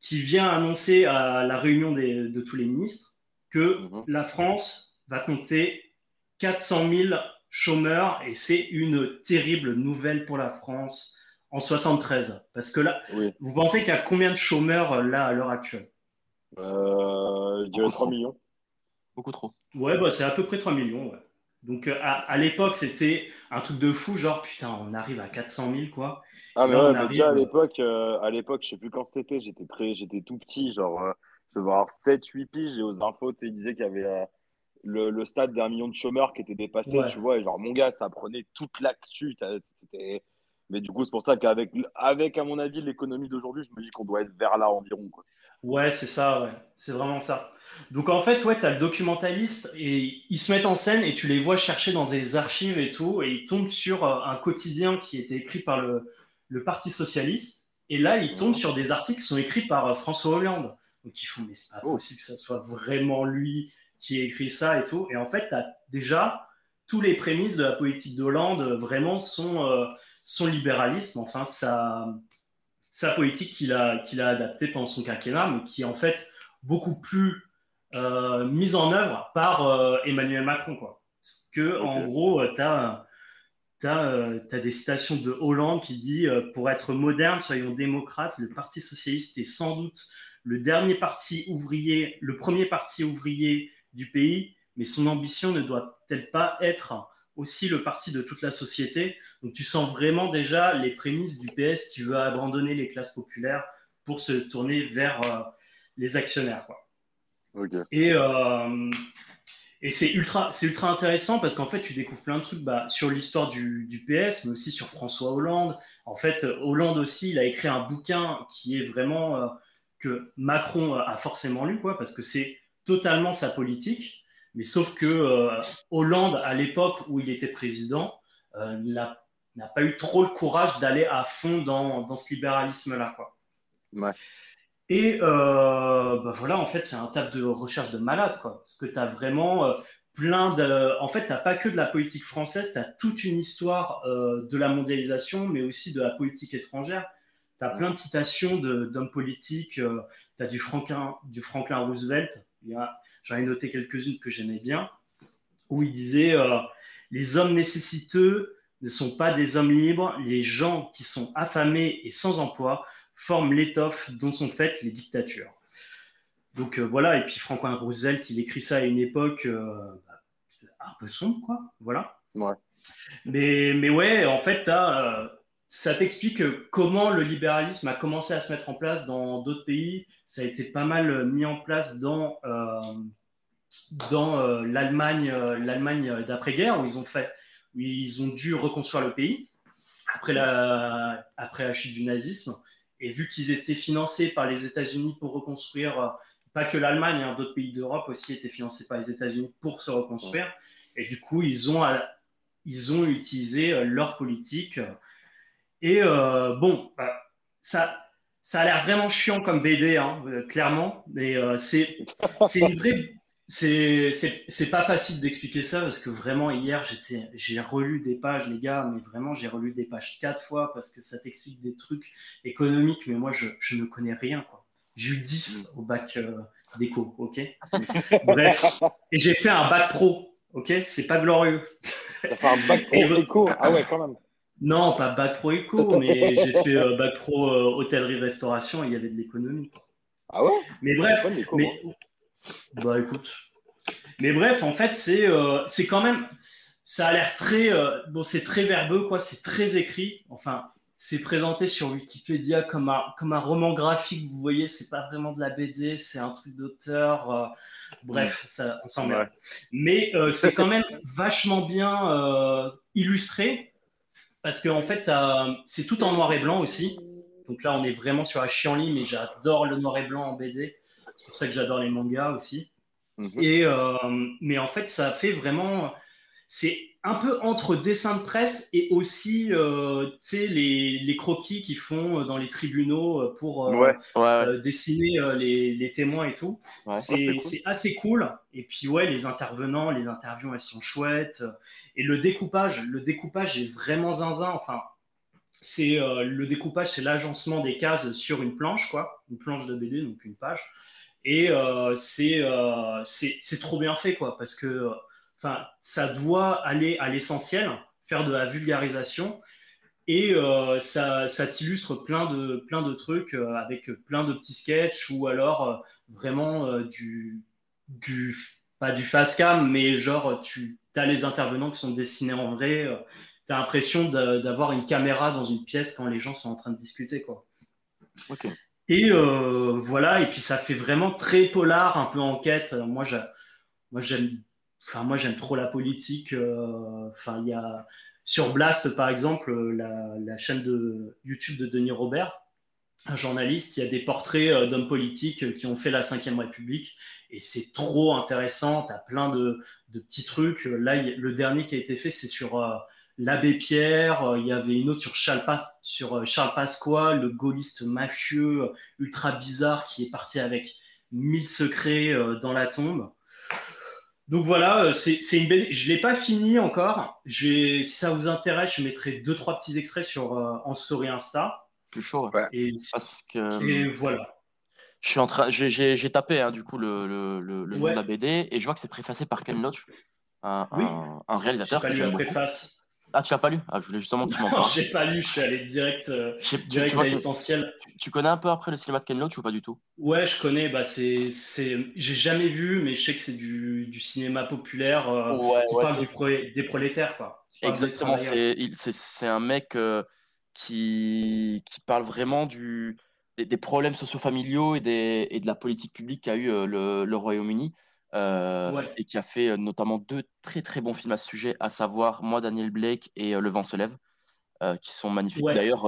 qui vient annoncer à la réunion de tous les ministres que mhm. la France va compter 400 000 chômeurs et c'est une terrible nouvelle pour la France en 73. Parce que là, vous pensez qu'il y a combien de chômeurs là à l'heure actuelle? Euh, Je dirais 3 millions. Beaucoup trop. Ouais, bah, c'est à peu près 3 millions. Donc à, l'époque, c'était un truc de fou, genre putain, on arrive à 400 000 quoi. Ah mais ouais, mais déjà à l'époque, à l'époque, je sais plus quand c'était, j'étais très, j'étais tout petit, genre je devais avoir 7-8 piges et aux infos, tu sais, ils disaient qu'il y avait le, stade d'un million de chômeurs qui était dépassé, tu vois, et genre mon gars, ça prenait toute l'actu, mais du coup, c'est pour ça qu'avec, avec, à mon avis, l'économie d'aujourd'hui, je me dis qu'on doit être vers là environ. Quoi. Ouais, c'est ça, ouais. C'est vraiment ça. Donc en fait, ouais, tu as le documentaliste et ils se mettent en scène et tu les vois chercher dans des archives et tout, et ils tombent sur euh, un quotidien qui était écrit par le, le Parti Socialiste. Et là, ils tombent sur des articles qui sont écrits par euh, François Hollande. Donc ils font, mais c'est pas oh. possible que ça soit vraiment lui qui écrit ça et tout. Et en fait, tu as déjà tous les prémices de la politique d'Hollande euh, vraiment sont, euh, son libéralisme, enfin sa, sa politique qu'il a, qu'il a adaptée pendant son quinquennat, mais qui est en fait beaucoup plus euh, mise en œuvre par Emmanuel Macron. Quoi. Parce que, en gros, tu as, as, des citations de Hollande qui dit Pour être moderne, soyons démocrates, le Parti socialiste est sans doute le dernier parti ouvrier, le premier parti ouvrier du pays, mais son ambition ne doit-elle pas être aussi le parti de toute la société Donc tu sens vraiment déjà les prémices du PS qui veut abandonner les classes populaires pour se tourner vers euh, les actionnaires. Quoi. Et, euh, et c'est ultra, ultra intéressant parce qu'en fait, tu découvres plein de trucs bah, sur l'histoire du, du, PS, mais aussi sur François Hollande. En fait, Hollande aussi, il a écrit un bouquin qui est vraiment euh, que Macron a forcément lu, quoi, parce que c'est totalement sa politique. Mais sauf que euh, Hollande, à l'époque où il était président, euh, n'a pas eu trop le courage d'aller à fond dans, dans ce libéralisme-là. Quoi. Ouais. Et euh, bah voilà, en fait, c'est un table de recherche de malade, quoi. Parce que tu as vraiment plein de. En fait, tu n'as pas que de la politique française, tu as toute une histoire de la mondialisation, mais aussi de la politique étrangère. Tu as plein de citations d'hommes politiques. tu as du Franklin, du Franklin Roosevelt, J'en ai noté quelques-unes que j'aimais bien, où il disait euh, Les hommes nécessiteux ne sont pas des hommes libres, les gens qui sont affamés et sans emploi forment l'étoffe dont sont faites les dictatures. Donc euh, voilà, et puis Franklin Roosevelt, il écrit ça à une époque euh, un peu sombre, quoi. Voilà. Ouais. Mais, mais ouais, en fait, as, ça t'explique comment le libéralisme a commencé à se mettre en place dans d'autres pays? Ça a été pas mal mis en place dans, euh, dans euh, l'Allemagne, euh, l'Allemagne d'après-guerre, où ils ont fait, où ils ont dû reconstruire le pays après la, après la chute du nazisme. Et vu qu'ils étaient financés par les États-Unis pour reconstruire, pas que l'Allemagne, hein, d'autres pays d'Europe aussi étaient financés par les États-Unis pour se reconstruire. Et du coup, ils ont, ils ont utilisé leur politique et euh, bon, bah, ça, ça a l'air vraiment chiant comme BD, hein, euh, clairement, mais euh, c'est une vraie. C'est pas facile d'expliquer ça parce que vraiment hier j'ai relu des pages les gars mais vraiment j'ai relu des pages quatre fois parce que ça t'explique des trucs économiques mais moi je, je ne connais rien quoi. J'ai eu 10 au bac déco, ok? Bref, et j'ai fait un bac pro, ok? C'est pas glorieux. T'as fait un bac pro déco Ah ouais quand même. Non, pas bac pro éco, mais j'ai fait euh, bac pro euh, hôtellerie-restauration et il y avait de l'économie. Ah ouais? Mais bref, mais... bah écoute. Mais bref, en fait, c'est euh, c'est quand même. Ça a l'air très. bon, c'est très verbeux, quoi. C'est très écrit. Enfin, c'est présenté sur Wikipédia comme un, comme un roman graphique. Vous voyez, c'est pas vraiment de la BD, c'est un truc d'auteur. bref, ça, on s'en met. Mais c'est quand même vachement bien illustré parce qu'en en fait, c'est tout en noir et blanc aussi. Donc là, on est vraiment sur la chienlit, mais j'adore le noir et blanc en BD. C'est pour ça que j'adore les mangas aussi. Mhm. Et, euh, mais en fait, ça fait vraiment. C'est un peu entre dessin de presse et aussi euh, les, les, croquis qu'ils font euh, dans les tribunaux euh, pour euh, dessiner les, les, témoins et tout. c'est assez cool. Et puis ouais, les intervenants, les interviews, elles sont chouettes. Et le découpage, le découpage est vraiment zinzin. Enfin, c'est le découpage, c'est l'agencement des cases sur une planche, quoi, une planche de BD, donc une page. Et c'est c'est trop bien fait, quoi, parce que Enfin, ça doit aller à l'essentiel, faire de la vulgarisation. Et euh, ça, t'illustre plein de, plein de trucs euh, avec plein de petits sketchs ou alors euh, vraiment du, du, pas du fast cam, mais genre tu tu as les intervenants qui sont dessinés en vrai. tu as l'impression d'avoir une caméra dans une pièce quand les gens sont en train de discuter. Quoi. Et voilà, et puis ça fait vraiment très polar, un peu enquête. Moi, j'aime enfin moi j'aime trop la politique enfin il y a sur Blast, par exemple, euh, la, chaîne de YouTube de Denis Robert, un journaliste, il y a des portraits euh, d'hommes politiques qui ont fait la Ve République et c'est trop intéressant. Tu as plein de, petits trucs. Là, le dernier qui a été fait, c'est sur euh, l'abbé Pierre. Il y avait une autre sur Charles, sur Charles Pasqua, le gaulliste mafieux ultra bizarre qui est parti avec mille secrets dans la tombe. Donc voilà, euh, c'est une belle. Je l'ai pas fini encore. Si ça vous intéresse, je mettrai deux trois petits extraits sur euh, en story Insta. Plus chaud. Et, Parce que... et voilà. Je suis en train, j'ai tapé hein, du coup le, le, le, nom de la BD et je vois que c'est préfacé par Ken Loach, un, un, réalisateur. Pas lu la préface. Ah, tu l'as pas lu Ah, je voulais justement que tu m'en parles. j'ai pas lu, je suis allé direct, euh, direct à l'essentiel. Tu, connais un peu après le cinéma de Ken Loach ou pas du tout? Ouais, je connais. Bah, c'est, j'ai jamais vu, mais je sais que c'est du, du cinéma populaire euh, qui parle du des prolétaires, quoi. Exactement. C'est un mec euh, qui, qui parle vraiment du, des, des problèmes socio-familiaux et, des, et de la politique publique qu'a eu le, le Royaume-Uni. Euh, et qui a fait euh, notamment deux très très bons films à ce sujet, à savoir Moi, Daniel Blake et euh, Le vent se lève, qui sont magnifiques. D'ailleurs,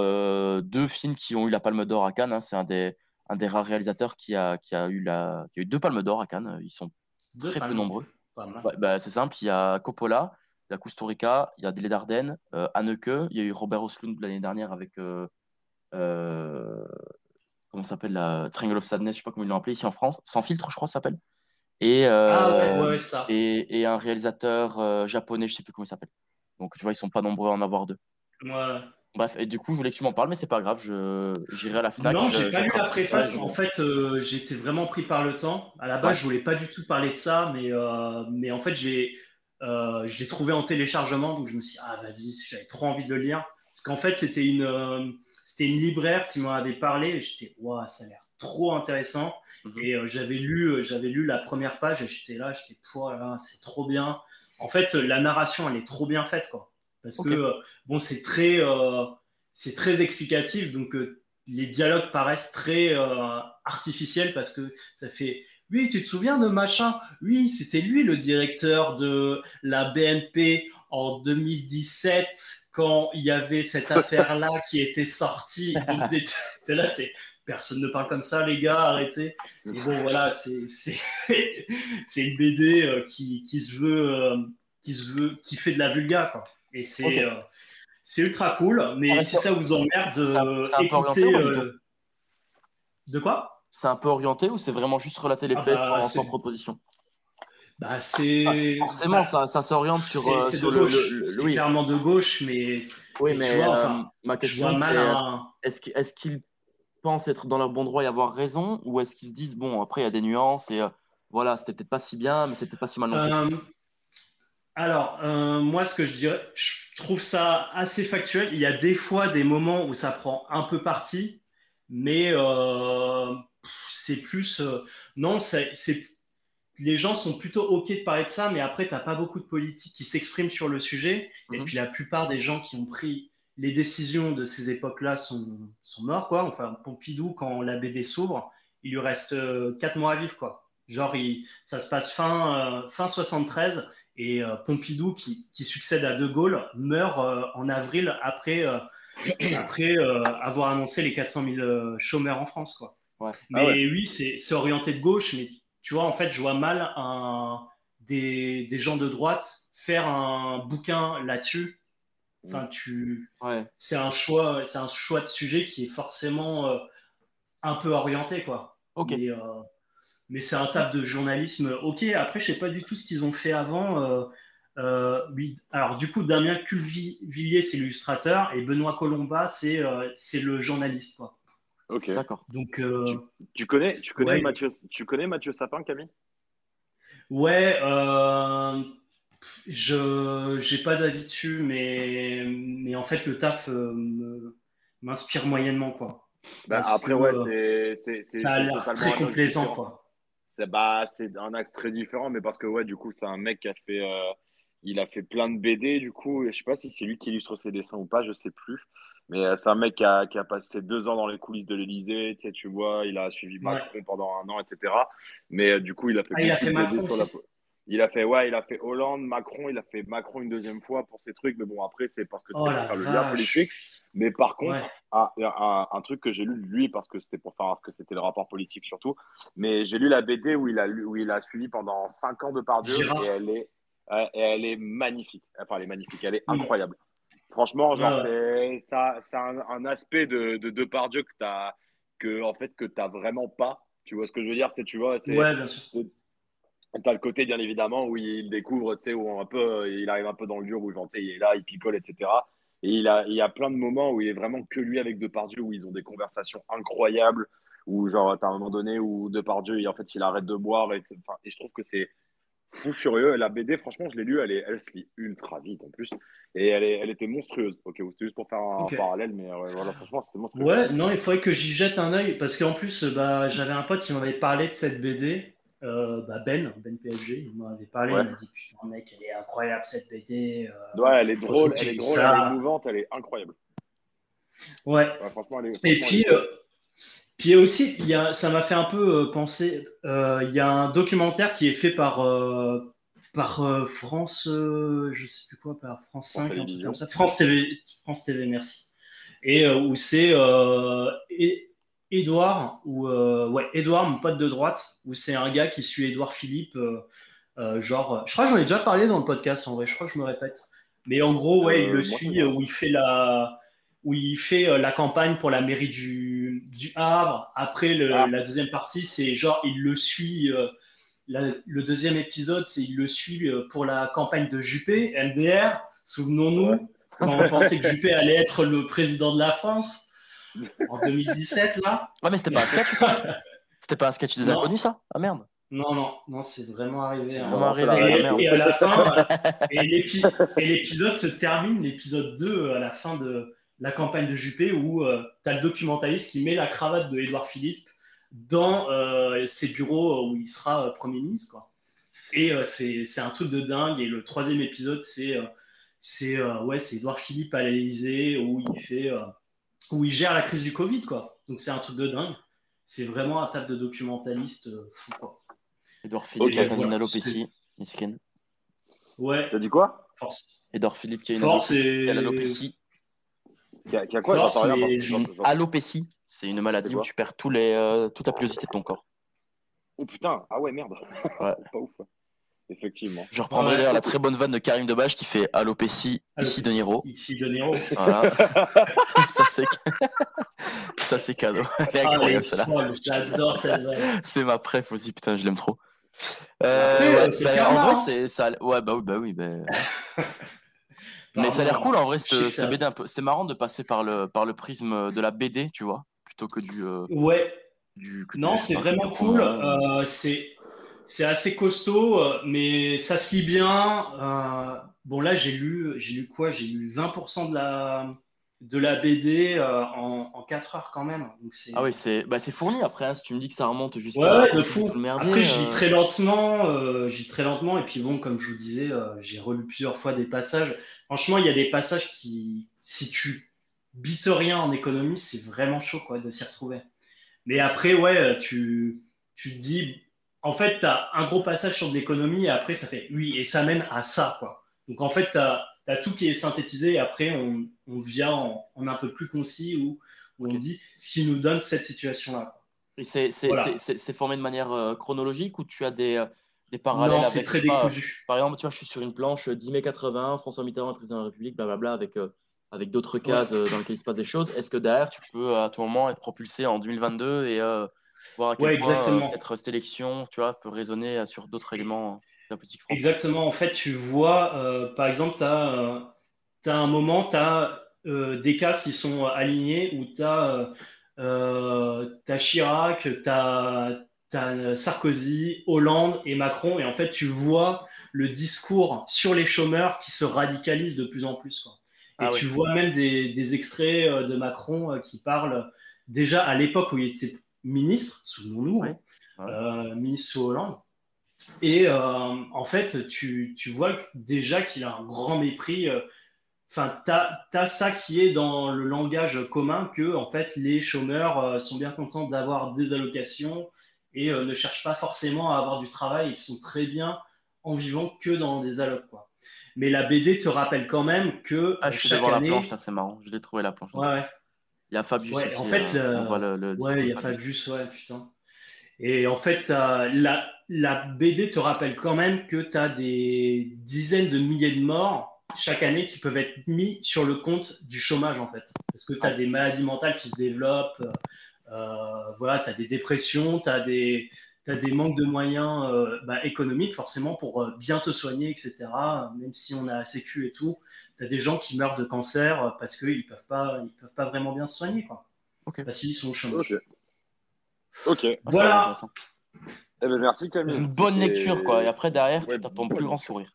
deux films qui ont eu la Palme d'Or à Cannes. Hein. c'est un des, un des rares réalisateurs qui a, qui, a eu la, qui a eu deux Palmes d'Or à Cannes. Ils sont très peu nombreux. bah, c'est simple, il y a Coppola, il y a Kusturica, il y a Délé Dardenne, Anneke, il y a eu Robert Oslund l'année dernière avec. comment s'appelle la Triangle of Sadness, je sais pas comment ils l'ont appelé ici en France, Sans filtre, je crois, ça s'appelle. Et, ah ça. Et, et, un réalisateur euh, japonais, je sais plus comment il s'appelle. Donc tu vois, ils sont pas nombreux à en avoir deux. Bref, et du coup, je voulais que tu m'en parles, mais c'est pas grave, je j'irai à la Fnac. Non, j'ai pas lu la préface. En fait, euh, j'étais vraiment pris par le temps. À la base, je voulais pas du tout parler de ça, mais euh, mais en fait, j'ai je l'ai trouvé en téléchargement, donc je me suis dit, ah vas-y, j'avais trop envie de le lire, parce qu'en fait, c'était une c'était une libraire qui m'en avait parlé, et j'étais, waouh, ça a l'air trop intéressant. Mhm. Et euh, j'avais lu, euh, j'avais lu la première page et j'étais là, j'étais, là, c'est trop bien. En fait, la narration, elle est trop bien faite, quoi. Parce que euh, bon, c'est très, c'est très explicatif, donc les dialogues paraissent très artificiels parce que ça fait oui, tu te souviens de machin? Oui, c'était lui le directeur de la BNP en 2017 quand il y avait cette affaire-là qui était sortie. Donc, t'es là, t'es personne ne parle comme ça, les gars, arrêtez. Et bon, voilà, c'est une BD euh, qui, qui, se veut, euh, qui se veut, qui fait de la vulga, quoi. Et c'est euh, c'est ultra cool, mais si ça vous emmerde, écoutez. De quoi? C'est un peu orienté ou c'est vraiment juste relater les ah faits bah, sans, proposition? Bah, c'est forcément ça, ça s'oriente sur, c'est de gauche. Le, clairement de gauche, mais oui, mais enfin, ma question c'est est-ce qu'il pensent être dans leur bon droit et avoir raison Ou est-ce qu'ils se disent, bon, après, il y a des nuances et euh, voilà, c'était peut-être pas si bien, mais c'était pas si mal non plus euh, Alors, euh, moi, ce que je dirais, je trouve ça assez factuel. Il y a des fois des moments où ça prend un peu parti, mais c'est plus. non, c'est. Les gens sont plutôt OK de parler de ça, mais après, tu n'as pas beaucoup de politiques qui s'expriment sur le sujet. Et mhm. puis, la plupart des gens qui ont pris les décisions de ces époques-là sont, sont morts, quoi. Enfin, Pompidou, quand la BD s'ouvre, il lui reste euh, quatre mois à vivre, quoi. Genre, ça se passe fin, euh, fin 73 et euh, Pompidou, qui, qui, succède à De Gaulle, meurt en avril après, après avoir annoncé les 400 000 chômeurs en France, quoi. Ouais. Mais ah oui, c'est orienté de gauche, mais tu vois, en fait, je vois mal un, des, des gens de droite faire un bouquin là-dessus Enfin, tu, c'est un choix, c'est un choix de sujet qui est forcément euh, un peu orienté, quoi. Ok. Mais, euh, mais c'est un taf de journalisme. Ok. Après, je sais pas du tout ce qu'ils ont fait avant. Euh, oui. Alors, du coup, Damien Culvillier, c'est l'illustrateur, et Benoît Colomba, c'est c'est le journaliste, quoi. Ok. D'accord. Donc, tu, connais, tu connais Mathieu, tu connais Mathieu Sapin, Camille? Ouais. Je n'ai pas d'avis dessus, mais, mais en fait, le taf euh, m'inspire moyennement. Quoi. Bah, après, ouais, euh, c'est, ça a l'air très complaisant. Quoi. C'est, bah, c'est un axe très différent, mais parce que, ouais, du coup, c'est un mec qui a fait. Euh, il a fait plein de BD, du coup. Je sais pas si c'est lui qui illustre ses dessins ou pas, je sais plus. Mais c'est un mec qui a, qui a, passé deux ans dans les coulisses de l'Elysée. Tu, sais, tu vois, il a suivi Macron pendant un an, etc. Mais du coup, il a fait ah, il a fait Macron sur la. Il a fait, ouais, il a fait Hollande, Macron, il a fait Macron une deuxième fois pour ces trucs. Mais bon, après, c'est parce que c'était oh pour faire le lien politique. Mais par contre, ah, un, un, truc que j'ai lu de lui, parce que c'était pour faire parce que c'était le rapport politique surtout. Mais j'ai lu la BD où il a, où il a suivi pendant cinq ans de Pardieu et elle est, et elle est magnifique. Enfin, elle est magnifique, elle est mm. incroyable. Franchement, genre, c'est ça, c'est un, un, aspect de, de Depardieu que tu as, que, en fait, que tu vraiment pas. Tu vois ce que je veux dire? C'est, tu vois, c'est. Ouais, bien sûr. Tu as le côté, bien évidemment, où il découvre, tu sais, où un peu, il arrive un peu dans le dur, où genre, il est là, il picole, etc. Et il, a, il y a plein de moments où il est vraiment que lui avec Depardieu, où ils ont des conversations incroyables, où, genre, tu as un moment donné où Depardieu, il, en fait, il arrête de boire. Et, et je trouve que c'est fou furieux. La BD, franchement, je l'ai lu, elle, est, elle se lit ultra vite en plus. Et elle, est, elle était monstrueuse. Ok, c'était juste pour faire un parallèle, mais euh, voilà, franchement, c'était monstrueux. Ouais, non, il faudrait que j'y jette un œil parce qu'en plus, bah, j'avais un pote qui m'avait parlé de cette BD. Euh, bah ben, Ben PSG, il m'en avait parlé, il m'a dit putain mec, elle est incroyable cette BD. Euh, ouais, elle est drôle, elle est drôle, elle est émouvante, elle est incroyable. Ouais. franchement, elle est, franchement, Et puis, puis aussi, il y a, ça m'a fait un peu euh, penser. Euh, il y a un documentaire qui est fait par, euh, par France, je sais plus quoi, par France 5, un truc comme ça. France TV, France TV, merci. Et où c'est Edouard, ou ouais, Edouard, mon pote de droite, où c'est un gars qui suit Edouard Philippe. genre, je crois que j'en ai déjà parlé dans le podcast en vrai, je crois que je me répète. Mais en gros, ouais, il le suit, où il fait la où il fait euh, la campagne pour la mairie du, du Havre. Après, le, ah. la deuxième partie, c'est genre, il le suit. Euh, le deuxième épisode, c'est il le suit euh, pour la campagne de Juppé, MDR. Souvenons-nous, quand on pensait que Juppé allait être le président de la France en 2017, là. Ouais, mais c'était pas un sketch, ça C'était pas un sketch des inconnus, ça Ah merde non, non, non, c'est vraiment arrivé. Hein. Vraiment arrivé et, et, à la fin, et l'épisode se termine, l'épisode 2, à la fin de, la campagne de Juppé où euh, tu as le documentaliste qui met la cravate de Édouard Philippe dans euh, ses bureaux où il sera euh, Premier ministre. Quoi. Et c'est un truc de dingue. Et le troisième épisode, c'est c'est ouais, Édouard Philippe à l'Élysée où il fait où il gère la crise du Covid. Quoi. Donc c'est un truc de dingue. C'est vraiment un tas de documentaliste fou. Quoi. Édouard Philippe qui a une alopécie, miskin. Ouais. T'as dit quoi? Force. Édouard Philippe qui a une Force et... alopécie. Qui a, quoi Alopécie, c'est une maladie où tu perds tous les, euh, toute la pilosité de ton corps. Oh putain, ah ouais, merde. Ouais. pas ouf. Effectivement. Je reprendrai d'ailleurs la très bonne vanne de Karim Debache qui fait alopécie, ici de Niro. Ici de Niro. Voilà. ça, c'est... ça, c'est cadeau. Elle est ah, incroyable, celle-là. J'adore cette vanne. C'est ma préf aussi, putain, je l'aime trop. Euh, ouais, bah, en vrai, c'est ça. Ouais, bah oui, bah oui. Bah... Mais ça a l'air cool en vrai, cette, BD un peu. C'est marrant de passer par le, par le prisme de la BD, tu vois, plutôt que du. Euh, ouais. Du, non, c'est vraiment cool. Euh, c'est c'est assez costaud, euh, mais ça se lit bien. bon, là, j'ai lu, j'ai lu quoi? J'ai lu 20% de la, de la BD euh, en, en, 4 heures quand même. Donc ah oui, c'est bah, fourni après. Hein, si tu me dis que ça remonte jusqu'à. Ouais, de fou. après, je lis euh. très lentement. Euh, très lentement. Et puis bon, comme je vous disais, euh, j'ai relu plusieurs fois des passages. Franchement, il y a des passages qui, si tu bites rien en économie, c'est vraiment chaud quoi, de s'y retrouver. Mais après, ouais, tu, tu te dis. En fait, tu as un gros passage sur de l'économie et après, ça fait oui, et ça mène à ça. quoi. Donc en fait, tu as tout qui est synthétisé et après on, on vient en, un peu plus concis où, on dit ce qui nous donne cette situation-là. C'est formé de manière euh, chronologique ou tu as des, euh, des parallèles Non, c'est très décousu. par exemple, tu vois, je suis sur une planche 10 mai 80, François Mitterrand, président de la République, blablabla, avec, euh, avec d'autres cases dans lesquelles il se passe des choses. Est-ce que derrière, tu peux à tout moment être propulsé en 2022 et voir à quel ouais, point peut-être cette élection tu vois, peut résonner sur d'autres éléments Exactement. En fait, tu vois, euh, par exemple, tu as, as, un moment, tu as euh, des cases qui sont alignés où tu as, euh, Chirac, tu as, Sarkozy, Hollande et Macron. Et en fait, tu vois le discours sur les chômeurs qui se radicalise de plus en plus. Et ah tu vois même des, des, extraits de Macron qui parlent déjà à l'époque où il était ministre, souvenons-nous, hein, ministre sous Hollande Et euh, en fait, tu, tu vois déjà qu'il a un grand mépris. euh, Enfin, tu as, ça qui est dans le langage commun que en fait, les chômeurs euh, sont bien contents d'avoir des allocations et euh, ne cherchent pas forcément à avoir du travail qui sont très bien en vivant que dans des allocs. Quoi. Mais la BD te rappelle quand même que Ah, je suis chaque devant année... la planche, là, c'est marrant. Je l'ai trouvé la planche. Ouais, ouais. Il y a Fabius Ouais, aussi. en fait, euh, le- on voit le, le- Ouais, il y a Fabius, ouais, putain. Et en fait, euh, la, la BD te rappelle quand même que tu as des dizaines de milliers de morts chaque année qui peuvent être mis sur le compte du chômage, en fait. Parce que tu as des maladies mentales qui se développent, euh, voilà, tu as des dépressions, tu as des, des manques de moyens euh, bah, économiques, forcément, pour bien te soigner, etc. Même si on a la sécu et tout, tu as des gens qui meurent de cancer euh, parce qu'ils ne peuvent, pas- ils peuvent pas vraiment bien se soigner, quoi. Ok. Parce qu'ils sont au chômage. Ok. Eh Ah, ça Voilà. intéressant. ben, merci Camille. Une bonne lecture, quoi. Et après, derrière, Ouais, tu as ton plus grand sourire.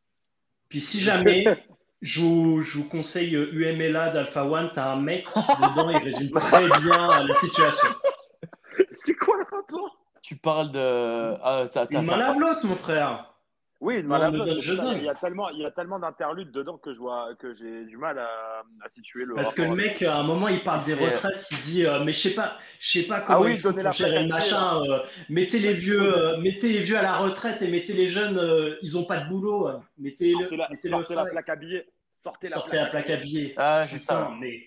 Puis si jamais je vous, je vous conseille UMLA d'Alpha One, t'as un mec qui dedans, il résume très bien la situation. C'est quoi le rapport? Tu parles de. Ah, ça, ça- main lave l'autre, mon frère. Oui, Non, je. Il y a tellement, il y a tellement d'interludes dedans que je vois que j'ai du mal à, à situer le. Parce que le rapport. mec, à un moment, il parle des retraites, il dit, euh, mais je sais pas, je sais pas comment Ah oui, il faut donner la pour gérer le machin. euh, mettez les vieux, euh, mettez les vieux à la retraite et mettez les jeunes, euh, ils ont pas de boulot. euh, Mettez sortez le, la, mettez sortez la plaque à billets. Sortez la sortez la plaque à billets. Ah, c'est Putain, ça. mais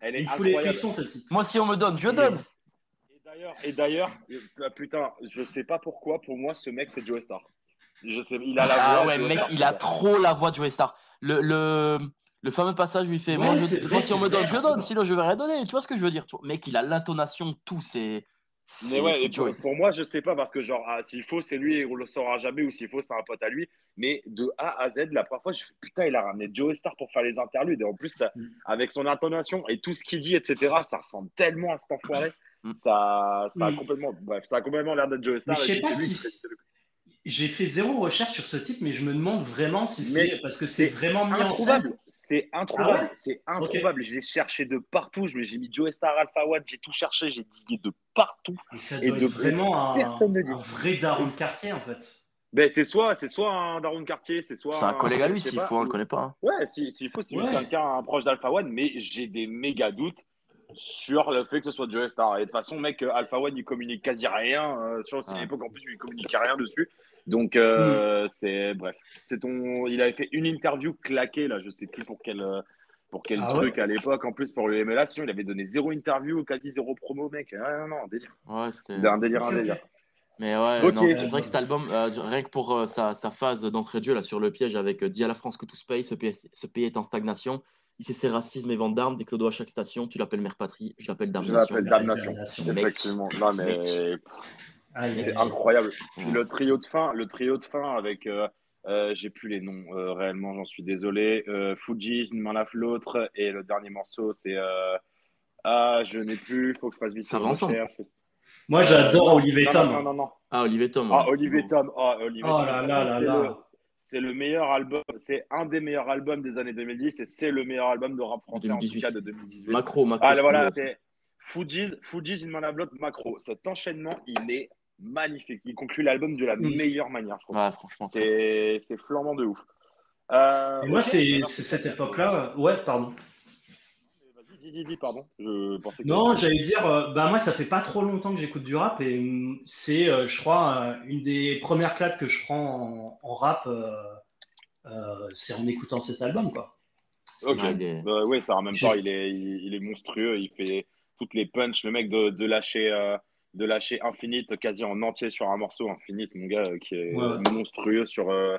Elle est il fout les incroyable. frissons, ce type. Moi, si on me donne, je Et- donne. Et d'ailleurs, et d'ailleurs, putain, je sais pas pourquoi. Pour moi, ce mec, c'est Joe Star. Je sais, il a la Ah voix. ouais, mec, il a trop la voix de Joey Star. Le, le, le fameux passage où il fait Ouais, Moi, je- si on me donne, je donne, sinon je vais rien donner. Tu vois ce que je veux dire tu vois, Mec, il a l'intonation, tout. C'est. Mais ouais, et pour, moi, je sais pas parce que genre, ah, s'il faut, c'est lui, on le saura jamais, ou s'il faut, c'est un pote à lui. Mais de A à Z, la première fois, je fais putain, il a ramené Joe Star pour faire les interludes. Et en plus, ça- Mm. avec son intonation et tout ce qu'il dit, etc., ça ressemble tellement à cet enfoiré. Mm. Ça, ça a Mm. complètement, bref, ça a complètement l'air d'être Joe Star. Mais je et sais pas c'est lui qui J'ai fait zéro recherche sur ce type, mais je me demande vraiment si c'est parce que c'est vraiment mis en scène. Introuvable, c'est introuvable, Ah ouais c'est introuvable. J'ai cherché de partout, je me- j'ai mis Joe Star Alpha One, j'ai tout cherché, j'ai digué de partout. Ça Et de- être vraiment un, personne ne dit. un vrai daron de quartier en fait. Ben, c'est soit, c'est soit un Daron Cartier, c'est soit. C'est un collègue à lui, s'il faut, on le connaît pas. hein. Ouais, si- s'il faut, c'est juste Ouais. quelqu'un un proche d'Alpha One, mais j'ai des méga doutes sur le fait que ce soit Joe Star. Et de toute façon, mec, Alpha One, il communique quasi rien. euh, sur c'est Ouais. l'époque, en plus, il communiquait rien dessus. Donc, Hmm. euh, c'est bref. C'est ton. Il avait fait une interview claquée, là, je sais plus pour quel. euh, Pour quel Ah truc à l'époque, en plus pour le MLA, sinon il avait donné zéro interview, quasi zéro promo, mec. Ah, non, non, un délire. Ouais, c'était. Un délire, un délire. Mais ouais, c'est c'est vrai que cet album, euh, rien que pour euh, sa, sa phase d'entrée de jeu là, sur le piège avec euh, Dis à la France que tout se paye, ce pays, ce pays est en stagnation. Il sait ses racismes et ventes d'armes, des clodos à chaque station. Tu l'appelles mère patrie, je l'appelle Je damnation. l'appelle Damnation. Effectivement. Non, mais C'est incroyable. Le trio de fin, le trio de fin avec, euh, euh, j'ai plus les noms euh, réellement, j'en suis désolé. Euh, Fuji, une main lave l'autre, et le dernier morceau c'est euh, ah je n'ai plus, faut que je fasse vite. Ça va ensemble. Moi j'adore Euh, Olivier non, Tom. Non, non, non. Ah, Olivier Tom. Ah. Olivier Tom, ah Olivier Oh Tom, là là là c'est là. le- C'est le meilleur album, c'est un des meilleurs albums des années 2010 et c'est le meilleur album de rap français en tout 2018. cas de 2018. Macro, macro. Ah, là, voilà, c'est Fuji's, Fuji's une main à bloc macro. Cet enchaînement, il est magnifique. Il conclut l'album de la Mm. meilleure manière, je trouve. Ouais, franchement. C'est c'est flambant de ouf. Euh, moi c'est cette époque-là. Ouais, pardon. Vas-y, dis, dis, dis, pardon. Je pensais que- Non, j'allais dire, euh, bah moi ça fait pas trop longtemps que j'écoute du rap et hum, c'est, euh, je crois, euh, une des premières claques que je prends en, en rap, euh, euh, c'est en écoutant cet album quoi. Ok. Euh, ouais, ça en même temps, il est, il, il est monstrueux. Il fait toutes les punches. Le mec de, de lâcher, euh, de lâcher Infinite quasi en entier sur un morceau Infinite, mon gars, euh, qui est Ouais, monstrueux sur, euh,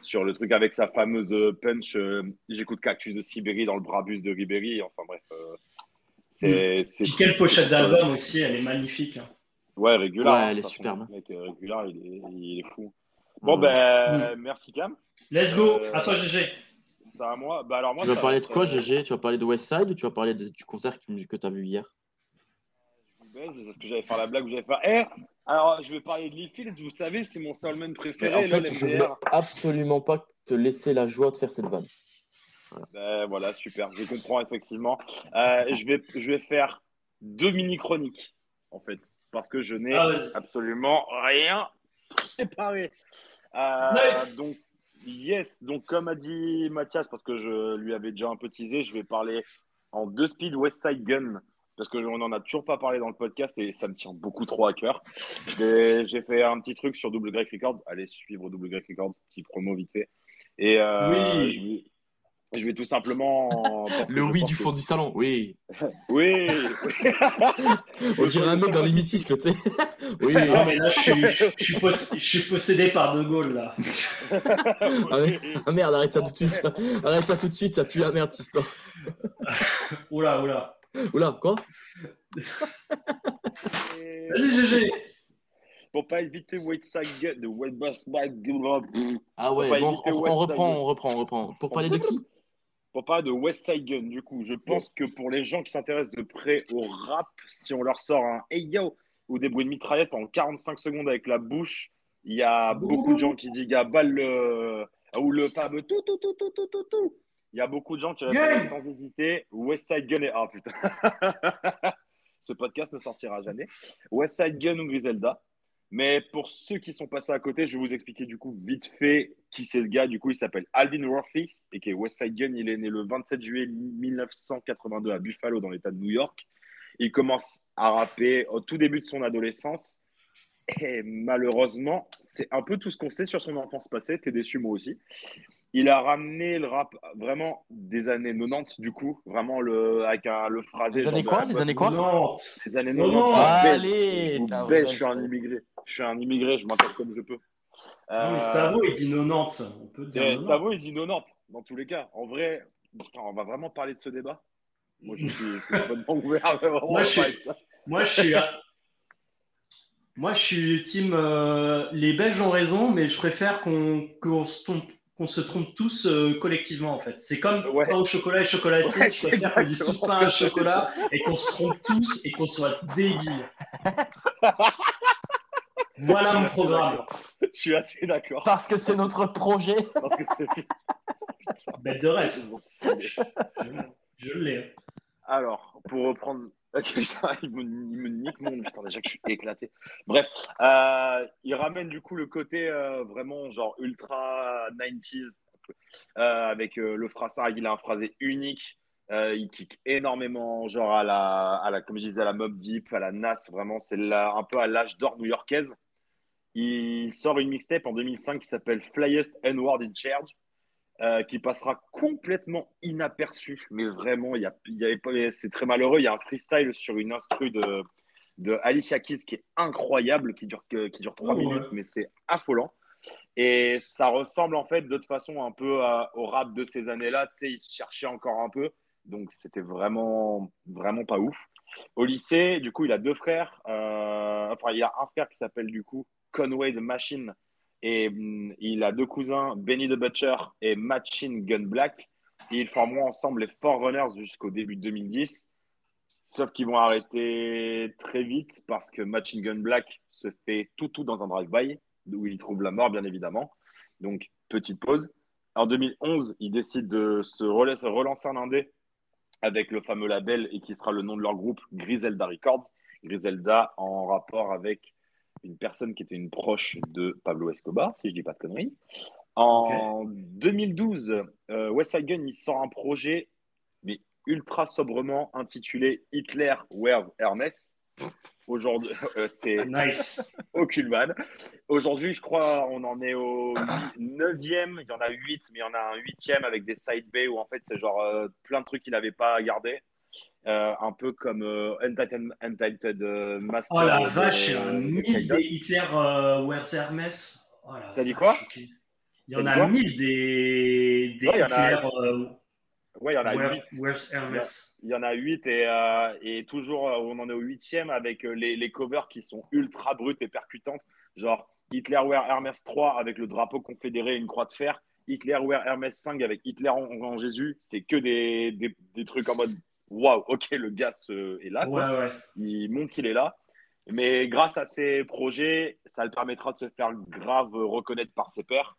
sur le truc avec sa fameuse euh, punch. euh, J'écoute Cactus de Sibérie dans le Brabus de Ribéry. Enfin bref. euh, c'est Mm. Puis quelle pochette d'album aussi, elle est magnifique. hein. Ouais, régulier. Ouais, elle est superbe. Le mec, euh, il est, il est fou. Bon, ben, merci Cam. Let's go, Euh, à toi GG. C'est à moi. Bah, alors, moi, Tu vas ça parler de quoi, GG Tu vas parler de Westside ou tu vas parler de- du concert que tu as vu hier? Baise, c'est ce que j'allais faire la blague où j'allais faire. Eh, alors je vais parler de Lee Fields, vous savez, c'est mon soulman Mais préféré. En fait, je veux meilleurs. absolument pas te laisser la joie de faire cette vanne. Ben, voilà, super, je comprends effectivement. Euh, je, vais, je vais faire deux mini-chroniques, en fait, parce que je n'ai Ah, absolument rien préparé. Euh, Nice. Donc, yes. Donc, comme a dit Mathias, parce que je lui avais déjà un peu teasé, je vais parler en deux speed West Side Gun. Parce qu'on n'en a toujours pas parlé dans le podcast et ça me tient beaucoup trop à cœur. J'ai fait un petit truc sur Double Great Records. Allez suivre Double Great Records, petit promo vite fait. Et euh, Oui. je, vais, je vais tout simplement. Le oui du que- fond du salon, oui. Oui, oui. On dirait un mec dans l'hémicycle, tu sais. Oui. Non, mais là, je suis, je suis, pos- je suis possédé par De Gaulle, là. Ah, mais- ah merde, arrête ça tout de suite. ça. Arrête ça tout de suite, ça pue la merde cette histoire. Oula, oula. Oula, quoi Vas-y, GG. Pour pas éviter West Side Gun, de West Side Gun, Ah ouais, On bon, reprend, on reprend, on reprend. Pour parler de qui pour parler de West Side Gun, du coup, je pense que pour les gens qui s'intéressent de près au rap, si on leur sort un Hey Yo ou des bruits de mitraillette en 45 secondes avec la bouche, il y a beaucoup de gens qui disent Gabal le ou le fameux tout tout tout tout tout tout tout. Il y a beaucoup de gens qui répondent sans hésiter West Side Gun et ah putain. Ce podcast ne sortira jamais. West Side Gun ou Griselda. Mais pour ceux qui sont passés à côté, je vais vous expliquer du coup vite fait qui c'est ce gars. Du coup, il s'appelle Alvin Worthy et qui est West Side Gun. Il est né le 27 juillet 1982 à Buffalo dans l'État de New York. Il commence à rapper au tout début de son adolescence. Et malheureusement, c'est un peu tout ce qu'on sait sur son enfance passée. T'es déçu, moi aussi. Il a ramené le rap vraiment des années 90, du coup, vraiment le, avec un, le phrasé. Les années quoi? Les années quoi? les années Non, 90. non. je suis belge. Allez, Je suis t'as un belge, vrai je suis un fan. immigré. Je suis un immigré, je m'appelle comme je peux. Non, mais Euh, Stavo, il dit 90. On peut dire et 90. Stavo, il dit 90, dans tous les cas. En vrai, putain, on va vraiment parler de ce débat. Moi, je suis, je suis complètement ouvert. Moi, je suis- ça. Moi, je suis. Moi, je suis team. euh, les Belges ont raison, mais je préfère qu'on qu'on se trompe, qu'on se trompe tous euh, collectivement, en fait. C'est comme Ouais. pain au chocolat et chocolatier. Ouais, je préfère qu'on dise tous pain au chocolat et qu'on se trompe tous et qu'on soit débiles. Voilà mon programme. Je suis assez d'accord. Parce que c'est notre projet. Parce que c'est- Bête de rêve. Je l'ai. Alors, pour reprendre. Il me, nique mon. Putain, déjà que je suis éclaté. Bref, euh, il ramène du coup le côté euh, vraiment genre ultra 90s euh, avec le phrasage. Il a un phrasé unique. Il kick énormément, genre à la, à la, comme je disais, à la Mob Deep, à la Nas. Vraiment, c'est un peu à l'âge d'or new-yorkaise. Il sort une mixtape en 2005 qui s'appelle Flyest N-Word in Charge. Euh, qui passera complètement inaperçu, mais vraiment, il y a, il y pas, c'est très malheureux. Il y a un freestyle sur une instru de, de Alicia Keys qui est incroyable, qui dure, qui dure 3 Oh, ouais. minutes, mais c'est affolant. Et ça ressemble en fait de toute façon un peu à- au rap de ces années-là. Tu sais, ils se cherchaient encore un peu, donc c'était vraiment, vraiment pas ouf. Au lycée, du coup, il a deux frères. euh, enfin, il y a un frère qui s'appelle du coup Conway the Machine, et hum, il a deux cousins, Benny the Butcher et Machine Gun Black. Et ils formeront ensemble les Forerunners jusqu'au début de 2010. Sauf qu'ils vont arrêter très vite parce que Machine Gun Black se fait tout tout dans un drive-by, où il trouve la mort, bien évidemment. Donc, petite pause. En 2011, ils décident de se relancer en indé avec le fameux label et qui sera le nom de leur groupe, Griselda Records. Griselda en rapport avec une personne qui était une proche de Pablo Escobar, si je dis pas de conneries. En 2012, euh, West Side Gun il sort un projet, mais ultra sobrement intitulé Hitler Wears Hermès. Aujourd'hui, euh, c'est Nice. aucune vanne. Aujourd'hui, je crois, on en est au 9e. Il y en a 8, mais il y en a un 8e avec des side où en fait, c'est genre euh, plein de trucs qu'il n'avait pas gardé. Euh, un peu comme euh, Untitled, Untitled, euh, Master. Oh la de- vache, a de mille des Hitler euh, Wears Hermès. Oh T'as dit quoi. Il y en a mille des, des Ouais, Hitler euh, Ouais, il y en a Wear- 8. Wears Hermès. Il y en a 8 et, euh, et toujours, euh, on en est au 8e avec euh, les, les covers qui sont ultra brutes et percutantes. Genre Hitler Wear Hermès 3 avec le drapeau confédéré et une croix de fer. Hitler Wear Hermès 5 avec Hitler en, en Jésus. C'est que des, des, des trucs en mode waouh, ok, le gars est là. quoi. Ouais, ouais. Il montre qu'il est là. Mais grâce à ces projets, ça le permettra de se faire grave reconnaître par ses pairs.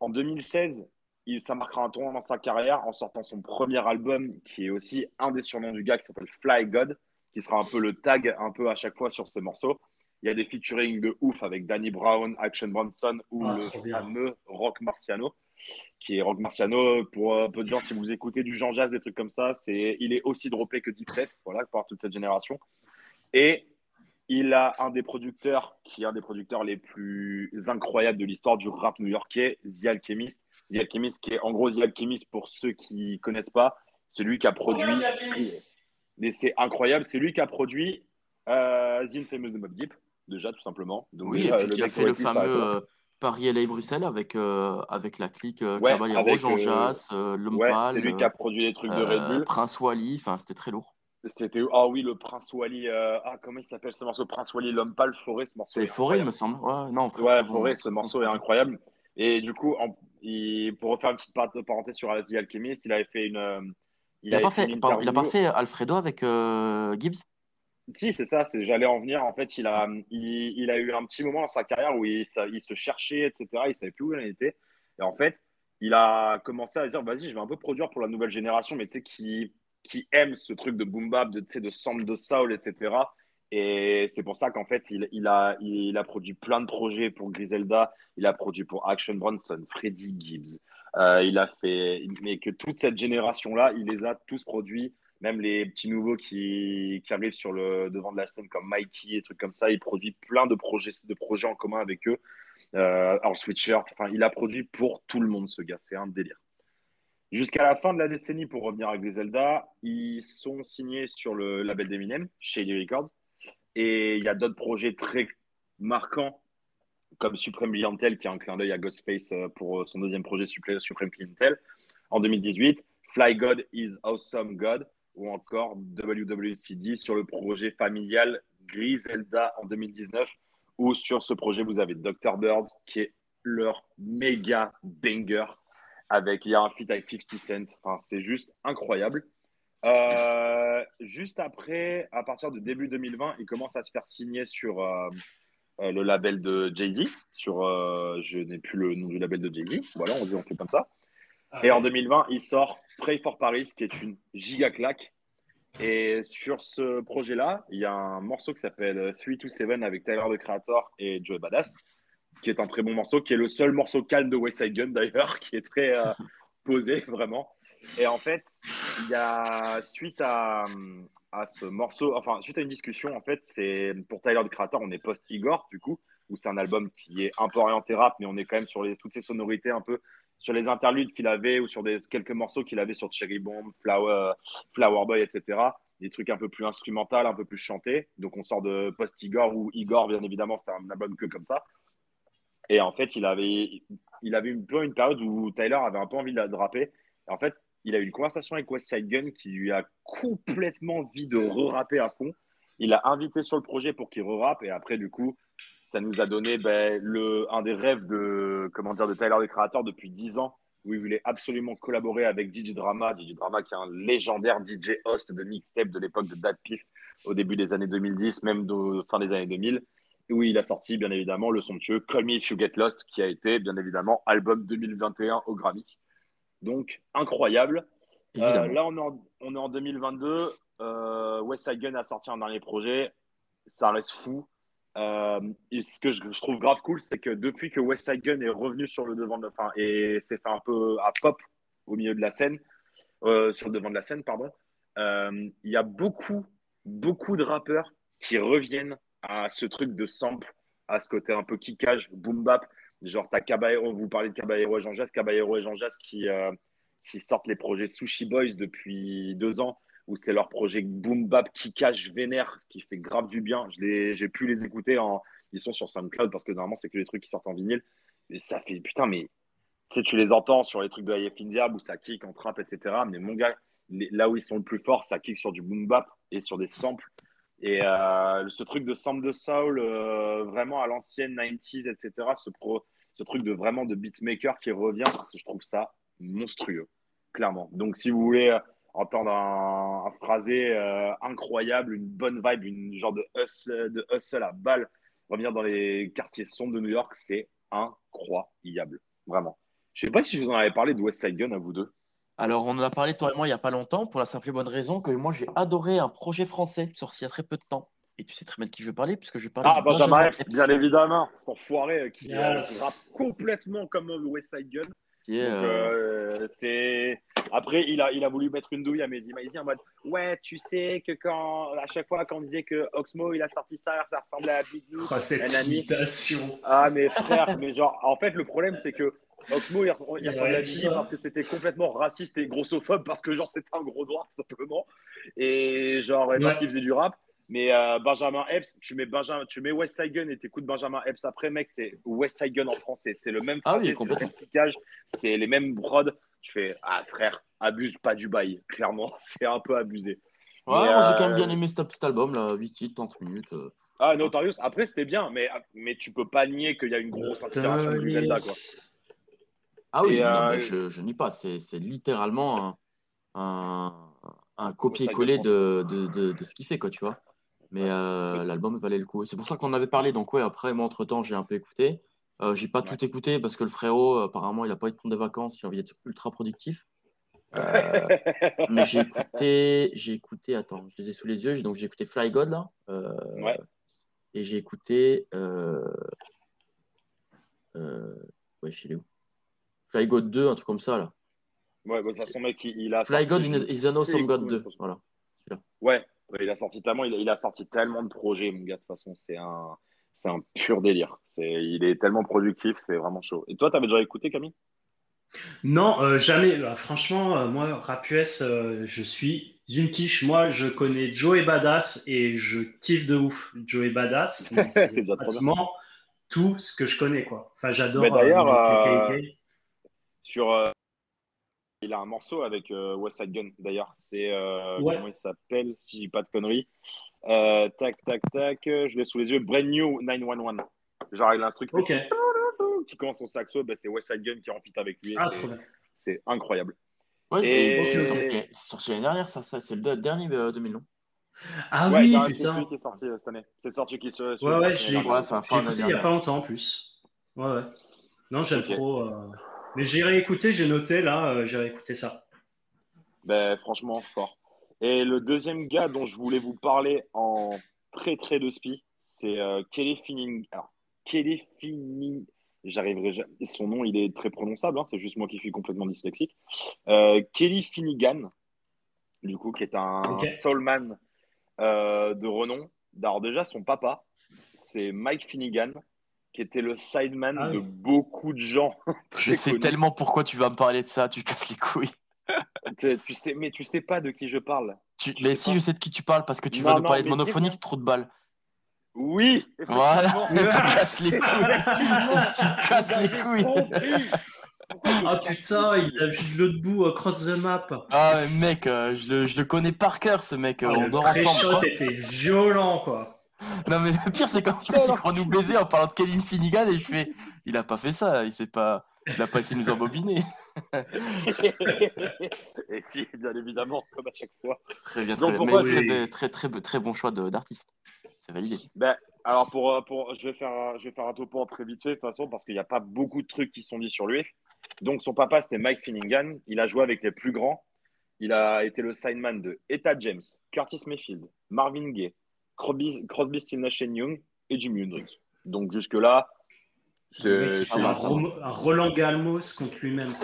En 2016, il, ça marquera un tournant dans sa carrière en sortant son premier album, qui est aussi un des surnoms du gars, qui s'appelle Fly God, qui sera un peu le tag un peu à chaque fois sur ses morceaux. Il y a des featuring de ouf avec Danny Brown, Action Bronson ou Ah, le fameux Rock Marciano, qui est Rock Marciano. Pour un peu de gens, si vous écoutez du Jean Jazz, des trucs comme ça, c'est, il est aussi droppé que Dipset, voilà, par toute cette génération. Et il a un des producteurs qui est un des producteurs les plus incroyables de l'histoire du rap new-yorkais, The Alchemist. The Alchemist, qui est en gros The Alchemist pour ceux qui connaissent pas, celui qui a produit. Mais c'est incroyable, c'est lui qui a produit euh, The Infamous de Mob Deep, déjà tout simplement. Donc, Oui, et puis qui a fait le fameux là. euh, Paris-LA-Bruxelles avec, euh, avec la clique euh, Ouais, Caballero, Jean euh, Jass, euh, Ouais, c'est lui qui a produit les trucs de euh, Red Bull. Prince Wally, enfin c'était très lourd. C'était ah oui le Prince Wally. euh, Ah comment il s'appelle ce morceau? Prince Wally, l'homme pâle, Forêt, ce morceau. C'est est Forêt, il me semble. Ouais, non, Prince, Ouais, bon, Forêt, ce morceau est incroyable. Et du coup, en- il- pour refaire une petite par- parenthèse sur The Alchemist, il avait fait une. euh, Il a avait pas fait, une pardon, il a pas interview- fait Alfredo avec euh, Gibbs? Si, c'est ça, j'allais en venir. En fait, il a, eu un petit moment dans sa carrière où il, se cherchait, etc. Il savait plus où il en était. Et en fait, il a commencé à dire vas-y, je vais un peu produire pour la nouvelle génération, mais tu sais, qui, aime ce truc de boom bap, de, de sample de soul, etc. Et c'est pour ça qu'en fait, il, il, a, il a produit plein de projets pour Griselda. Il a produit pour Action Bronson, Freddie Gibbs. Euh, il a fait, mais que toute cette génération-là, il les a tous produits même les petits nouveaux qui, qui arrivent sur le devant de la scène comme Mikey et trucs comme ça, il produit plein de projets, de projets en commun avec eux. Euh, alors Sweatshirt, enfin, il a produit pour tout le monde ce gars, c'est un délire. Jusqu'à la fin de la décennie, pour revenir à Griselda, ils sont signés sur le label d'Eminem, Shady Records, et il y a d'autres projets très marquants comme Supreme Clientele, qui est un clin d'œil à Ghostface euh, pour son deuxième projet Supreme Clientele en 2018, Fly God is Awesome God, ou encore WWCD sur le projet familial Griselda en 2019, où sur ce projet, vous avez Dr. Bird, qui est leur méga banger, avec, il y a un feat avec 50 Cent, enfin, c'est juste incroyable. Euh, juste après, à partir de début 2020, il commence à se faire signer sur euh, euh, le label de Jay-Z, sur, je n'ai plus le nom du label de Jay-Z, voilà, on dit on fait comme ça. Et en 2020, il sort Pray for Paris, qui est une giga claque. Et sur ce projet-là, il y a un morceau qui s'appelle 327 avec Tyler the Creator et Joey Badass, qui est un très bon morceau, qui est le seul morceau calme de West Side Gun d'ailleurs, qui est très euh, posé vraiment. Et en fait, il y a suite à, à ce morceau, enfin suite à une discussion, en fait, c'est pour Tyler the Creator, on est post Igor du coup, où c'est un album qui est un peu orienté rap, mais on est quand même sur les, toutes ces sonorités un peu sur les interludes qu'il avait ou sur quelques morceaux qu'il avait sur Cherry Bomb, Flower, Flower Boy, etc. Des trucs un peu plus instrumentaux, un peu plus chantés. Donc on sort de post-Igor où Igor, bien évidemment, c'était un album que comme ça. Et en fait, il avait, il avait un une période où Tyler avait un peu envie de rapper. Et en fait, il a eu une conversation avec West Side Gun qui lui a complètement envie de re-rapper à fond. Il l'a invité sur le projet pour qu'il re-rappe. Et après, du coup, ça nous a donné ben, le, un des rêves de, comment dire, de Tyler, le créateur, depuis 10 ans, où il voulait absolument collaborer avec DJ Drama. DJ Drama, qui est un légendaire DJ host de mixtape de l'époque de Dad Piff, au début des années 2010, même fin des années 2000, où il a sorti, bien évidemment, le somptueux Call Me If You Get Lost, qui a été, bien évidemment, album 2021 au Grammy. Donc, incroyable. Euh, là, on est, en, on est en 2022. Euh, West Side Gun a sorti un dernier projet. Ça reste fou. Euh, et ce que je, je, trouve grave cool, c'est que depuis que West Side Gun est revenu sur le devant de la et s'est fait un peu à pop au milieu de la scène, euh, sur le devant de la scène, pardon, il y a beaucoup, beaucoup de rappeurs qui reviennent à ce truc de sample, à ce côté un peu kickage, boom bap. Genre, t'as Caballero, vous parlez de Caballero et Jean Jass, Caballero et Jean Jass qui, qui sortent les projets Sushi Boys depuis deux ans où c'est leur projet boom bap qui cache vénère, qui fait grave du bien. J'ai pu les écouter. Ils sont sur SoundCloud parce que normalement, c'est que les trucs qui sortent en vinyle. Et ça fait putain, mais tu tu les entends sur les trucs de IF Indiab où ça kick en trap, etc. Mais mon gars, là où ils sont le plus forts, ça kick sur du boom bap et sur des samples. Et euh, ce truc de sample de soul, euh, vraiment à l'ancienne 90s, etc. Ce, pro, ce truc de vraiment de beatmaker qui revient, je trouve ça monstrueux, clairement. Donc, si vous voulez entendre un, un phrasé euh, incroyable, une bonne vibe, une genre de hustle, de hustle à balle, revenir dans les quartiers sombres de New York, c'est incroyable, vraiment. Je sais pas si je vous en avais parlé de West Side Gun à vous deux. Alors, on en a parlé, toi et moi, il n'y a pas longtemps, pour la simple et bonne raison que moi, j'ai adoré un projet français sorti il y a très peu de temps, Et tu sais très bien de qui je veux parler, puisque je vais parler Ah, de Benjamin Epps, bien évidemment. Cet enfoiré euh, qui euh, Yes. rappe complètement comme West Side Gun. Euh, euh, c'est après il a il a voulu mettre une douille à Mehdi Maizi en mode ouais tu sais que quand à chaque fois quand on disait que Oxmo il a sorti ça ça ressemblait à Big Blue Oh, cette imitation. ah mais frère mais genre en fait le problème c'est que Oxmo il, il Il ressemblait à Biggie parce que c'était complètement raciste et grossophobe parce que genre c'était un gros noir tout simplement et genre et parce Ouais. qu'il faisait du rap mais euh, Benjamin Epps, tu mets Benjamin, tu mets West Side Gun et t'écoutes Benjamin Epps après, mec, c'est West Side Gun en français. C'est le même Ah oui, c'est le complètement. même piquage, c'est les mêmes brods. Tu fais, ah frère, abuse pas du bail, clairement, c'est un peu abusé. Ouais, j'ai euh, quand même bien aimé ce petit album, là, 8 titres, 30 minutes. euh. Ah, Notorious, après c'était bien, mais, mais tu peux pas nier qu'il y a une grosse inspiration de Zelda, quoi. Ah oui, Et, non, euh, mais je, je nie pas, c'est c'est littéralement un, un, un copier-coller de, de, de, de ce qu'il fait, quoi, tu vois. Mais euh, l'album valait le coup. C'est pour ça qu'on en avait parlé. Donc, ouais, après, moi, entre-temps, j'ai un peu écouté. Euh, j'ai pas Ouais. tout écouté parce que le frérot, apparemment, il a pas envie de prendre des vacances, il a envie d'être ultra productif. Euh, mais j'ai écouté, j'ai écouté, attends, je les ai sous les yeux, j'ai- donc j'ai écouté Fly God, là. Ouais. Et j'ai écouté. Ouais, je sais où. Fly God 2, un truc comme ça, là. Ouais, bah, de toute façon, mec, il, a. Fly God is awesome God séquence. 2. Voilà. Ouais, il a sorti tellement, il a, il a sorti tellement de projets, mon gars. De toute façon, c'est un, c'est un pur délire. C'est, il est tellement productif, c'est vraiment chaud. Et toi, t'avais déjà écouté, Camille? Non, euh, jamais. Bah, franchement, euh, moi, rap US, euh, je suis une quiche. Moi, je connais Joey Badass et je kiffe de ouf Joey Badass. mais C'est pratiquement tout ce que je connais, quoi. Enfin, j'adore Mais d'ailleurs. Sur, il a un morceau avec euh, West Side Gun. D'ailleurs, c'est euh, Ouais. comment il s'appelle Si je dis pas de conneries. Euh, tac, tac, tac. euh, Je l'ai sous les yeux. Brand New 911. Genre avec l'instru qui Ok. qui commence son saxo, bah, c'est West Side Gun qui est en feat avec lui. Ah, c'est- trop bien. c'est incroyable. Ouais, Et- c'est sorti, c'est sorti l'année dernière, ça, ça c'est le de- dernier euh, 2000, non? Ah ouais, oui, c'est putain. celui qui est sorti euh, cette année. C'est sorti qui se. Ouais, ouais, je l'ai J'ai écouté il n'y a pas longtemps en plus. Ouais, ouais. Non, j'aime trop. Mais j'ai réécouté, j'ai noté là, euh, j'ai réécouté ça. Ben, franchement, fort. Et le deuxième gars dont je voulais vous parler en très très de spi, c'est euh, Kelly Finning. Alors, Kelly Finning, j'arriverai jamais. Son nom, il est très prononçable, hein, c'est juste moi qui suis complètement dyslexique. Euh, Kelly Finnegan, du coup, qui est un Ok. soulman euh, de renom. Alors, déjà, son papa, c'est Mike Finnegan, qui était le sideman Ah oui. de beaucoup de gens. Je sais connus. tellement pourquoi tu vas me parler de ça, tu casses les couilles. Tu tu sais, mais tu sais pas de qui je parle. Tu- Mais si pas. je sais de qui tu parles parce que tu Non, vas nous parler de monophonique, trop de balles. Oui, Voilà, tu casses les couilles. tu casses les couilles. Ah putain, il a vu de l'autre bout, across the map. Ah mais mec, euh, je, le, je le connais par cœur ce mec, euh, Ah, on le dort ensemble. était violent, quoi. Non mais le pire c'est qu'en plus il croit nous baiser en parlant de Kevin Finnegan et je fais, il a pas fait ça, il s'est pas, il a pas essayé de nous embobiner. Et si, bien évidemment, comme à chaque fois. Très bien, Donc, très bien. j'ai- très, très, très, très, très bon choix de- d'artiste. C'est validé. Ben, alors, pour, euh, pour, je, vais faire, un- je vais faire un topo en très vite fait, de toute façon, parce qu'il n'y a pas beaucoup de trucs qui sont dit sur lui. Donc, son papa, c'était Mike Finnegan. Il a joué avec les plus grands. Il a été le signman de Etta James, Curtis Mayfield, Marvin Gaye, Crosby, Crosby Stills Nash Young et Jimi Hendrix. Donc, jusque-là, c'est. ah un, Rom- un Roland Galmos contre lui-même.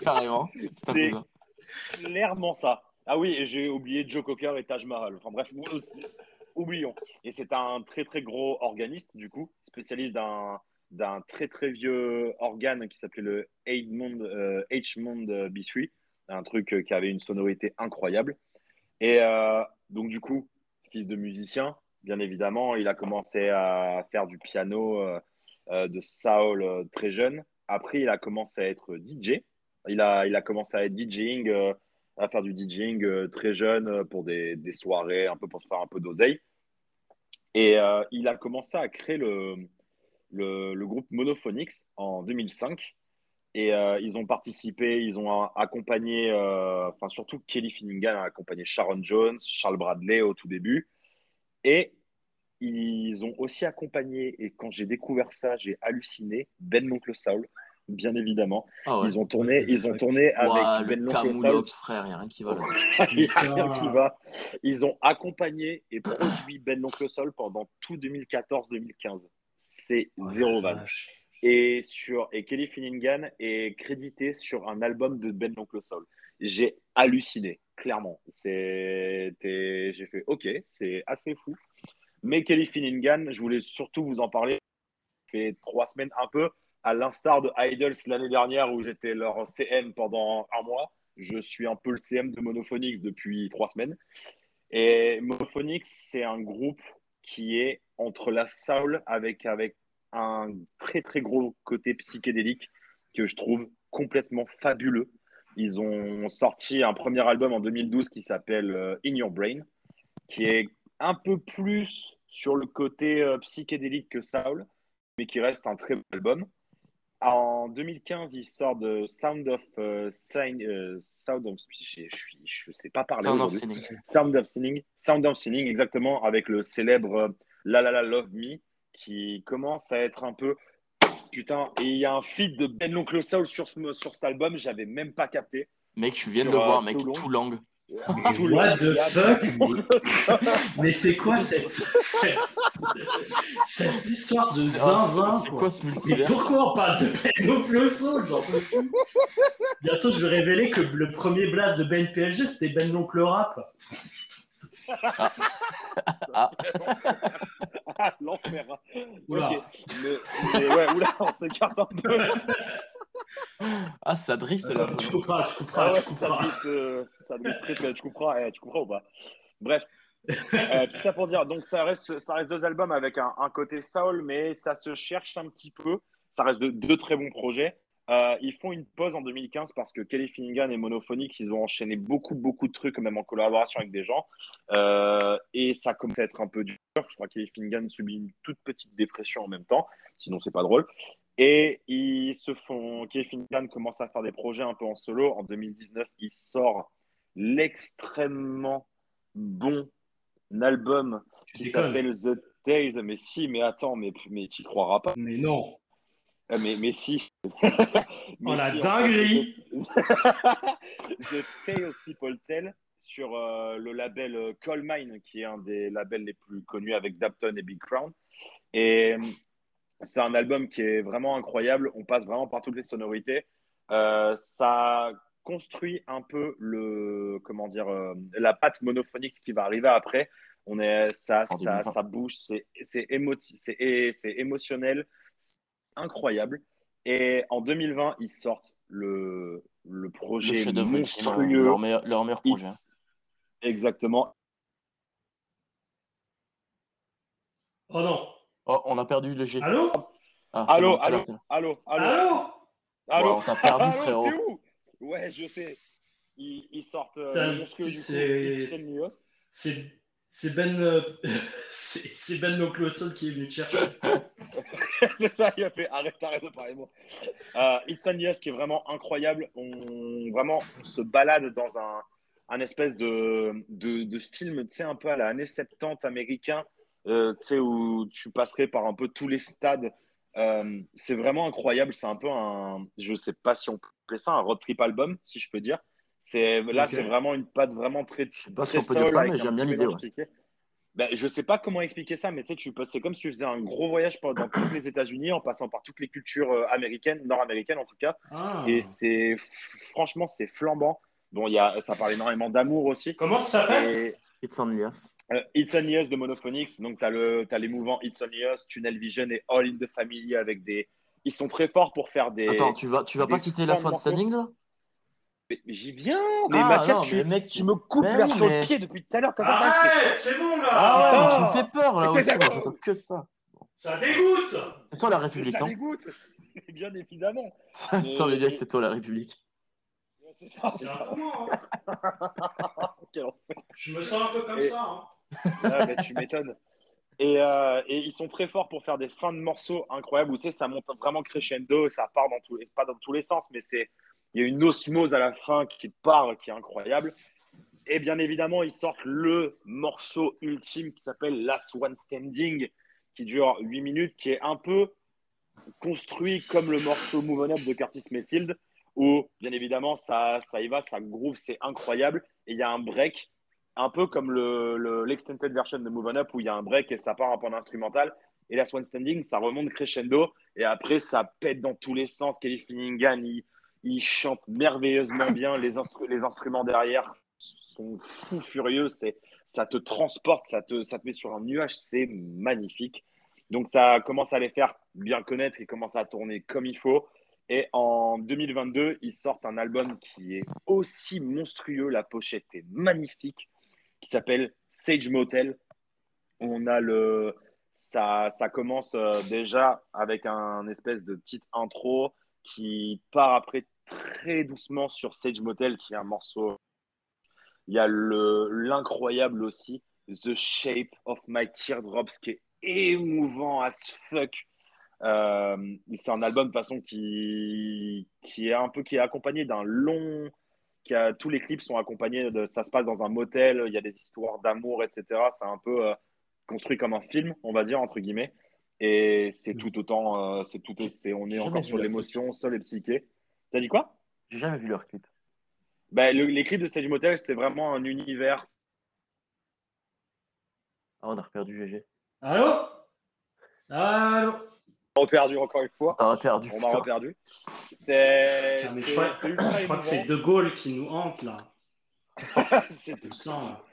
Carrément. C'est clairement ça. Ah oui, et j'ai oublié Joe Cocker et Taj Mahal. Enfin bref, oublions. Et c'est un très très gros organiste, du coup, spécialiste d'un d'un très très vieux organe qui s'appelait le H-Mond euh, H-Mond B3, un truc euh, qui avait une sonorité incroyable. Et euh, donc du coup, fils de musicien, bien évidemment, il a commencé à faire du piano euh, euh, de Saul très jeune. Après, il a commencé à être DJ. Il a, il a commencé à être DJing, à faire du DJing très jeune pour des, soirées, un peu pour se faire un peu d'oseille. Et il a commencé à créer le, le, le groupe Monophonics en 2005. Et euh, ils ont participé, ils ont a- accompagné, euh, enfin surtout Kelly Finnegan a accompagné Sharon Jones, Charles Bradley au tout début. Et ils ont aussi accompagné, et quand j'ai découvert ça, j'ai halluciné, Ben Moncle Saul. bien évidemment. Ah ouais. Ils ont tourné, ils ont tourné avec Ouah, Ben le l'Oncle Sal. Camoulox, frère, il n'y a rien qui va là. Il y a rien qui va. Ils ont accompagné et produit Ben l'Oncle Sol pendant tout 2014-2015. C'est Oh zéro van. vache. Et, sur, et Kelly Finnegan est crédité sur un album de Ben l'Oncle Soul. J'ai halluciné, clairement. J'ai fait OK, c'est assez fou. Mais Kelly Finnegan, je voulais surtout vous en parler. Fait trois semaines un peu, à l'instar de Idols l'année dernière où j'étais leur CM pendant un mois. Je suis un peu le CM de Monophonics depuis trois semaines. Et Monophonics, c'est un groupe qui est entre la soul avec, avec un très très gros côté psychédélique que je trouve complètement fabuleux. Ils ont sorti un premier album en 2012 qui s'appelle euh, In Your Brain, qui est un peu plus sur le côté euh, psychédélique que Soul, mais qui reste un très bon album. En 2015, ils sortent de Sound of Sign, euh, Sound of, je, suis- je sais pas parler Sound of. Sinning. Sound of Sinning, Sound of Sinning, exactement, avec le célèbre La La La Love Me, qui commence à être un peu. Putain, et il y a un feat de Ben l'Oncle Soul sur, ce, sur cet album, j'avais même pas capté. Mec, tu viens de le voir, euh, mec, Toulon. tout langue. Tout What long, the fuck. Mais c'est quoi cette, cette, cette histoire de zinzin C'est quoi ce Mais pourquoi on parle de Ben Soul J'en peux plus. Bientôt, je vais révéler que le premier blast de Ben PLG, c'était Ben l'oncle rap. Ah, Ah, l'enfer. Oula. Ok. Mais, mais ouais, oula, on s'écarte un peu. ah, ça drift là. tu couperas, tu couperas, Ah ouais, tu ça couperas. drift, euh, ça drift très, très- tu comprends, eh, tu comprends ou pas? Bref, Euh, tout ça pour dire, donc ça reste, ça reste deux albums avec un, un côté soul, mais ça se cherche un petit peu. Ça reste de- deux très bons projets. Euh, ils font une pause en 2015 parce que Kelly Finnegan et Monophonics, ils ont enchaîné beaucoup, beaucoup de trucs, même en collaboration avec des gens. Euh, et ça commence à être un peu dur. Je crois que Kelly Finnegan subit une toute petite dépression en même temps, sinon c'est pas drôle. Et ils se font. Kelly Finnegan commence à faire des projets un peu en solo. En 2019, il sort l'extrêmement bon album qui s'appelle The Days. Mais si, mais attends, mais, mais tu croiras pas. Mais non. Euh, Mais, mais si. Oh la si, dinguerie fait, The Tales People Tell sur euh, le label euh, Coal Mine, qui est un des labels les plus connus avec Dapton et Big Crown. Et euh, c'est un album qui est vraiment incroyable. On passe vraiment par toutes les sonorités. Euh, ça construit un peu le comment dire euh, la patte monophonique qui va arriver après. On est ça ça, 2020. ça bouge, c'est c'est émotionnel, incroyable. Et en 2020, ils sortent le le Le projet hein, monstrueux. leur meilleur, leur meilleur projet. It's- Exactement. Oh non. Oh, on a perdu le G. Allô? Ah, Allô, bon, allô, allô, allô, Allô? allô? Ouais, on t'a perdu, Allô, frérot. t'es où? Ouais, je sais. Ils, ils sortent euh, Putain, le monstrueux du coup, c'est-. C'est Ben, euh, c'est Ben l'oncle Soul qui est venu te chercher. c'est ça, il a fait arrête, arrête de parler moi. Euh, It's on Yes qui est vraiment incroyable. On, vraiment, on se balade dans un, un espèce de, de, de film, tu sais, un peu à la années 70 américain, euh, tu sais, où tu passerais par un peu tous les stades. Euh, c'est vraiment incroyable. C'est un peu un, je sais pas si on peut appeler ça un road trip album, si je peux dire. C'est, là, c'est vraiment une patte vraiment très, Je sais pas si très on peut dire ça, mais j'aime bien l'idée. Ouais. Ben, je sais pas comment expliquer ça, mais tu sais, tu c'est comme si tu faisais un gros voyage dans toutes les États-Unis en passant par toutes les cultures euh, américaines, nord-américaines en tout cas. Ah. Et c'est franchement, c'est flambant. Bon, il y a, ça parle énormément d'amour aussi. Comment ça s'appelle? Et It's on Elias. euh, It's on Us de Monophonics, donc tu as, le, t'as les mouvements It's on Us, Tunnel Vision et All in the Family avec des. Ils sont très forts pour faire des. Attends, tu vas, tu vas pas citer la Swan. Standing là? J'y viens, mais Ah, Mathias, non, tu, mais mec, tu me coupes Mais l'herbe oui, sur mais- le pied depuis tout à l'heure. comme ça, Arrête, c'est bon là Ah ouais, mais tu me fais peur là Mais aussi. J'entends que ça. Ça dégoûte C'est toi la Mais République, ça non dégoûte, Mais bien évidemment. Ça me semblait bien que c'était toi la République. C'est ça. C'est un moi, hein. Je me sens un peu comme Et- ça. hein. Ah, bah, tu m'étonnes. Et, euh, et ils sont très forts pour faire des fins de morceaux incroyables où tu sais, ça monte vraiment crescendo et ça part dans tous les, pas dans tous les sens, mais c'est, il y a une osmose à la fin qui part, qui est incroyable. Et bien évidemment, ils sortent le morceau ultime qui s'appelle Last One Standing, qui dure 8 minutes, qui est un peu construit comme le morceau Move On Up de Curtis Mayfield, où bien évidemment ça, ça y va, ça groove, c'est incroyable. Et il y a un break, un peu comme l'extended le, version de Move On Up, où il y a un break et ça part un peu en instrumental. Et la Swan Standing, ça remonte crescendo. Et après, ça pète dans tous les sens. Kelly Finningan, il, il chante merveilleusement bien. Les, instruments derrière sont fous furieux. Ça te transporte, ça te, ça te met sur un nuage. C'est magnifique. Donc, ça commence à les faire bien connaître. Ils commencent à tourner comme il faut. Et en 2022, ils sortent un album qui est aussi monstrueux. La pochette est magnifique, qui s'appelle Sage Motel. On a le, ça, ça commence euh, déjà avec un espèce de petite intro qui part après très doucement sur Sage Motel, qui est un morceau. Il y a l'incroyable aussi, The Shape of My Teardrops, qui est émouvant as fuck. Euh, c'est un album de façon qui, qui est un peu qui est accompagné d'un long. Qui a, tous les clips sont accompagnés de. Ça se passe dans un motel, il y a des histoires d'amour, etc. C'est un peu euh, construit comme un film, on va dire, entre guillemets. Et c'est tout autant. Euh, c'est tout, c'est, on est encore sur l'émotion seule et psyché. T'as dit quoi? J'ai jamais vu leur clip. Bah, les clips de Sage Motel, c'est vraiment un univers. Ah, on a reperdu GG. Allô? Allô? On a perdu encore une fois. On a perdu. On m'a reperdu. C'est. je crois, je crois que c'est De Gaulle qui nous hante là. c'est tout ça.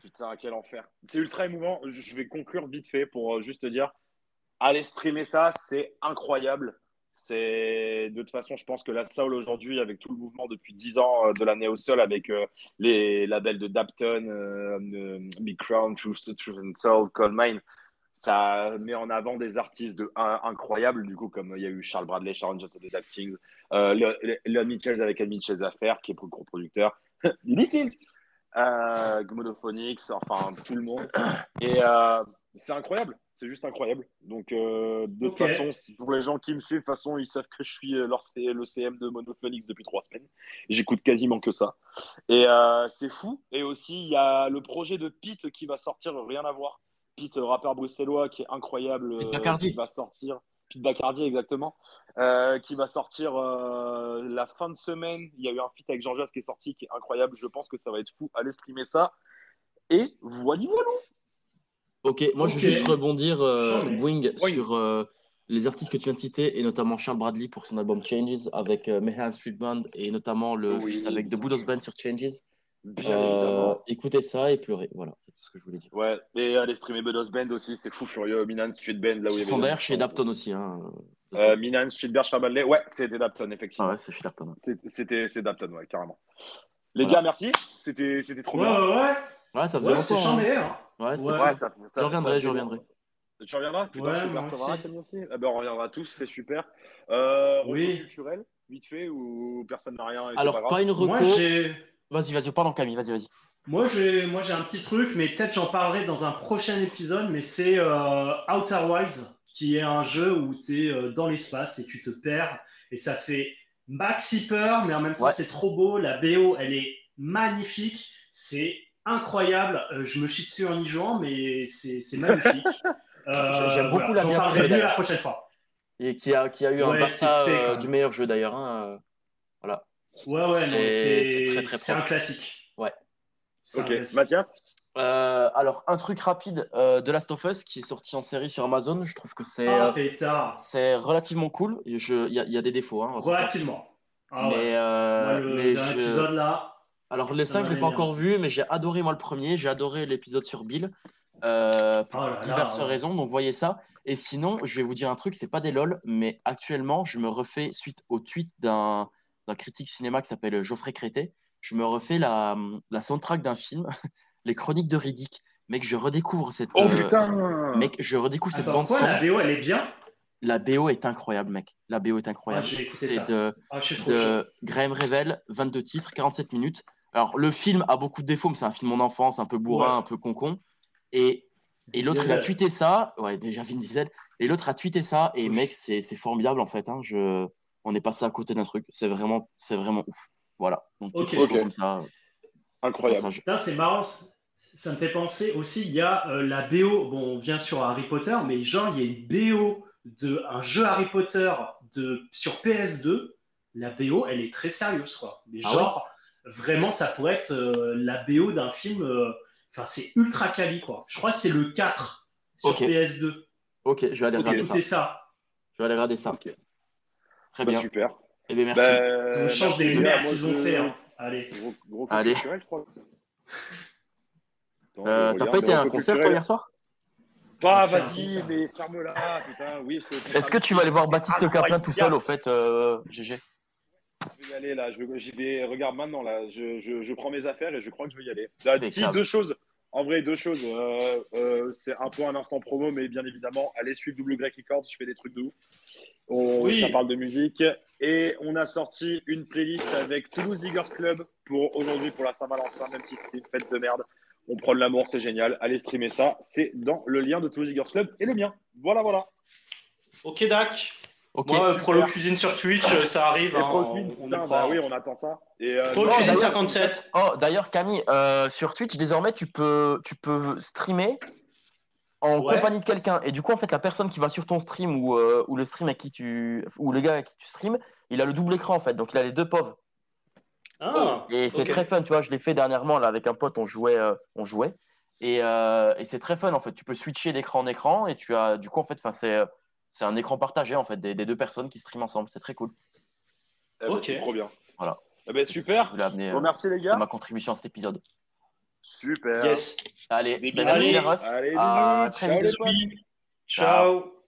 Putain, quel enfer. C'est ultra émouvant. Je vais conclure vite fait pour euh, juste te dire allez streamer ça, c'est incroyable. C'est de toute façon, je pense que la soul aujourd'hui, avec tout le mouvement depuis 10 ans euh, de la néo soul, avec euh, les labels de Dapton, Big Crown, Truth, Truth and Soul, Cold Mine, ça met en avant des artistes de, incroyables, du coup, comme il y a eu Charles Bradley, Sharon Johnson de Dap Kings, Leon Mitchell avec Ed Mitchell Affair, qui est gros producteur, Lee Field, euh, enfin tout le monde. Et euh, c'est incroyable, c'est juste incroyable. Donc, euh, de toute façon, pour les gens qui me suivent, de toute façon, ils savent que je suis euh, leur le CM de Monophonics depuis trois semaines. J'écoute quasiment que ça. Et euh, c'est fou. Et aussi, il y a le projet de Pete qui va sortir, rien à voir. Pete, rappeur bruxellois qui est incroyable, qui va sortir. Pete Bacardi, exactement, euh, qui va sortir euh, la fin de semaine. Il y a eu un feat avec Jean Jas qui est sorti, qui est incroyable. Je pense que ça va être fou. Allez streamer ça. Et voilà, voilà. Ok, moi je veux juste rebondir, euh, Wing, sur les artistes que tu viens de citer, et notamment Charles Bradley pour son album Changes, avec Mayhem Street Band, et notamment le feat avec The Buddha's Band sur Changes. Euh, écoutez ça et pleurez. Voilà, c'est tout ce que je voulais dire. Ouais, et aller streamer Budos Band aussi, c'est fou furieux. Minan Street Band, là où Ils sont d'ailleurs chez Dapton aussi. Hein. Euh, Minan Street Band, Charballet, ouais, c'était Dapton, effectivement. Ah ouais, c'est chez Dapton. C'était c'est Dapton, ouais, carrément. Les gars, merci. C'était trop ouais, bien. Ouais, ouais. Ouais, ça faisait ouais, longtemps. Hein. Ouais, c'est ouais, ça, ça, Je reviendrai, je reviendrai. Tu reviendras Putain, ouais, super, aussi. Ah ben, on reviendra tous, c'est super. Euh, oui. culturel, vite fait, ou personne n'a rien Alors, pas, pas une reco. Moi, vas-y, vas-y, pardon Camille, vas-y, vas-y. Moi, j'ai, moi, j'ai un petit truc, mais peut-être j'en parlerai dans un prochain épisode, mais c'est euh, Outer Wilds, qui est un jeu où tu es euh, dans l'espace et tu te perds, et ça fait maxi peur, mais en même temps, c'est trop beau. La BO, elle est magnifique, c'est incroyable. Euh, je me chie dessus en y jouant, mais c'est, c'est magnifique. J'aime beaucoup la J'en parlerai mieux la prochaine fois. Et qui a, qui a eu un BAFTA du meilleur jeu d'ailleurs. Hein, voilà. Ouais, ouais, c'est, c'est, très, très c'est un classique. Ok, Mathias euh, alors, un truc rapide euh, de Last of Us qui est sorti en série sur Amazon. Je trouve que c'est ah, euh, c'est relativement cool. Il y, y, a des défauts. Hein, relativement. Ah, mais, ouais. le, mais je... là. Alors, les 5, je ne l'ai pas encore vu, mais j'ai adoré moi le premier. J'ai adoré l'épisode sur Bill pour oh diverses raisons. Donc, voyez ça. Et sinon, je vais vous dire un truc c'est pas des lol, mais actuellement, je me refais suite au tweet d'un critique cinéma qui s'appelle Geoffrey Crété je me refais la, la soundtrack d'un film, Les Chroniques de Riddick. Mec, je redécouvre cette. Oh euh, putain Mec, je redécouvre cette bande son. La BO, elle est bien? La BO est incroyable, mec. La BO est incroyable. Ah, c'est de, ah, de Graham Revel, 22 titres, 47 minutes. Alors, le film a beaucoup de défauts, mais c'est un film en enfance, un peu bourrin, un peu concon. Et, et l'autre, il a tweeté ça. Ouais, déjà Vin Diesel. Et l'autre a tweeté ça. Et mec, c'est formidable, en fait. Hein. Je... On est passé à côté d'un truc. C'est vraiment, vraiment ouf. Voilà. Donc, comme ça. Incroyable. c'est marrant. Ça me fait penser aussi, il y a euh, la BO, bon, on vient sur Harry Potter, mais genre, il y a une BO de un jeu Harry Potter de, sur PS2, la BO, elle est très sérieuse, quoi. Mais Ah genre, vraiment, ça pourrait être euh, la BO d'un film. euh, Enfin, c'est ultra quali, quoi. Je crois que c'est le 4 sur Ok. PS2. Ok, je vais aller regarder ça. Je vais aller regarder ça. Très Bah, bien. super. Eh bien, merci. Bah, me change des merdes qu'ils ont fait. hein. Allez. Gros, gros Allez. culturel, je crois. Attends, Euh, T'as pas été à un concert toi hier soir? Pas, On vas-y, mais ferme-la, putain. Oui, Est-ce que tu vas aller voir Baptiste Incroyable. Caplin tout seul au fait, euh, GG Je vais y aller là, je vais- j'y vais, regarde maintenant là, je, je, je prends mes affaires et je crois que je vais y aller. Là, si, deux choses, en vrai deux choses, Euh, euh, c'est un peu un instant promo, mais bien évidemment, allez suivre Double Grec Records, je fais des trucs de ouf. On, Oui. Ça parle de musique et on a sorti une playlist avec Toulouse Diggers Club pour aujourd'hui, pour la Saint-Valentin, même si c'est une fête de merde. On prend de l'amour, c'est génial. Allez streamer ça, c'est dans le lien de Toulouse Diggers Club et le mien. Voilà, voilà. Ok, Dac. Moi, super. Prolo Cuisine sur Twitch, euh, ça arrive. Hein, on- on putain, bah oui, on attend ça. Et, euh, Prolo non, Cuisine d'ailleurs, 57. Oh, d'ailleurs, Camille, euh, sur Twitch, désormais, tu peux, tu peux streamer en Ouais. compagnie de quelqu'un. Et du coup, en fait, la personne qui va sur ton stream ou, euh, ou le stream à qui tu, ou le gars à qui tu streams, il a le double écran, en fait. Donc, il a les deux pauvres. Ah, Et c'est très fun, tu vois. Je l'ai fait dernièrement, là, avec un pote, on jouait. euh, on jouait. Et, euh, et c'est très fun, en fait. Tu peux switcher d'écran en écran et tu as, du coup, en fait, 'fin, c'est, euh, c'est un écran partagé, en fait, des, des deux personnes qui streament ensemble. C'est très cool. eh ben, Ok. c'est trop bien. Voilà. Eh ben, Je super. voulais amener Bon, euh, merci les gars. ma contribution à cet épisode. Super. Yes. Allez, Des ben, bisous. merci les Allez. refs. Allez, À très. Ciao.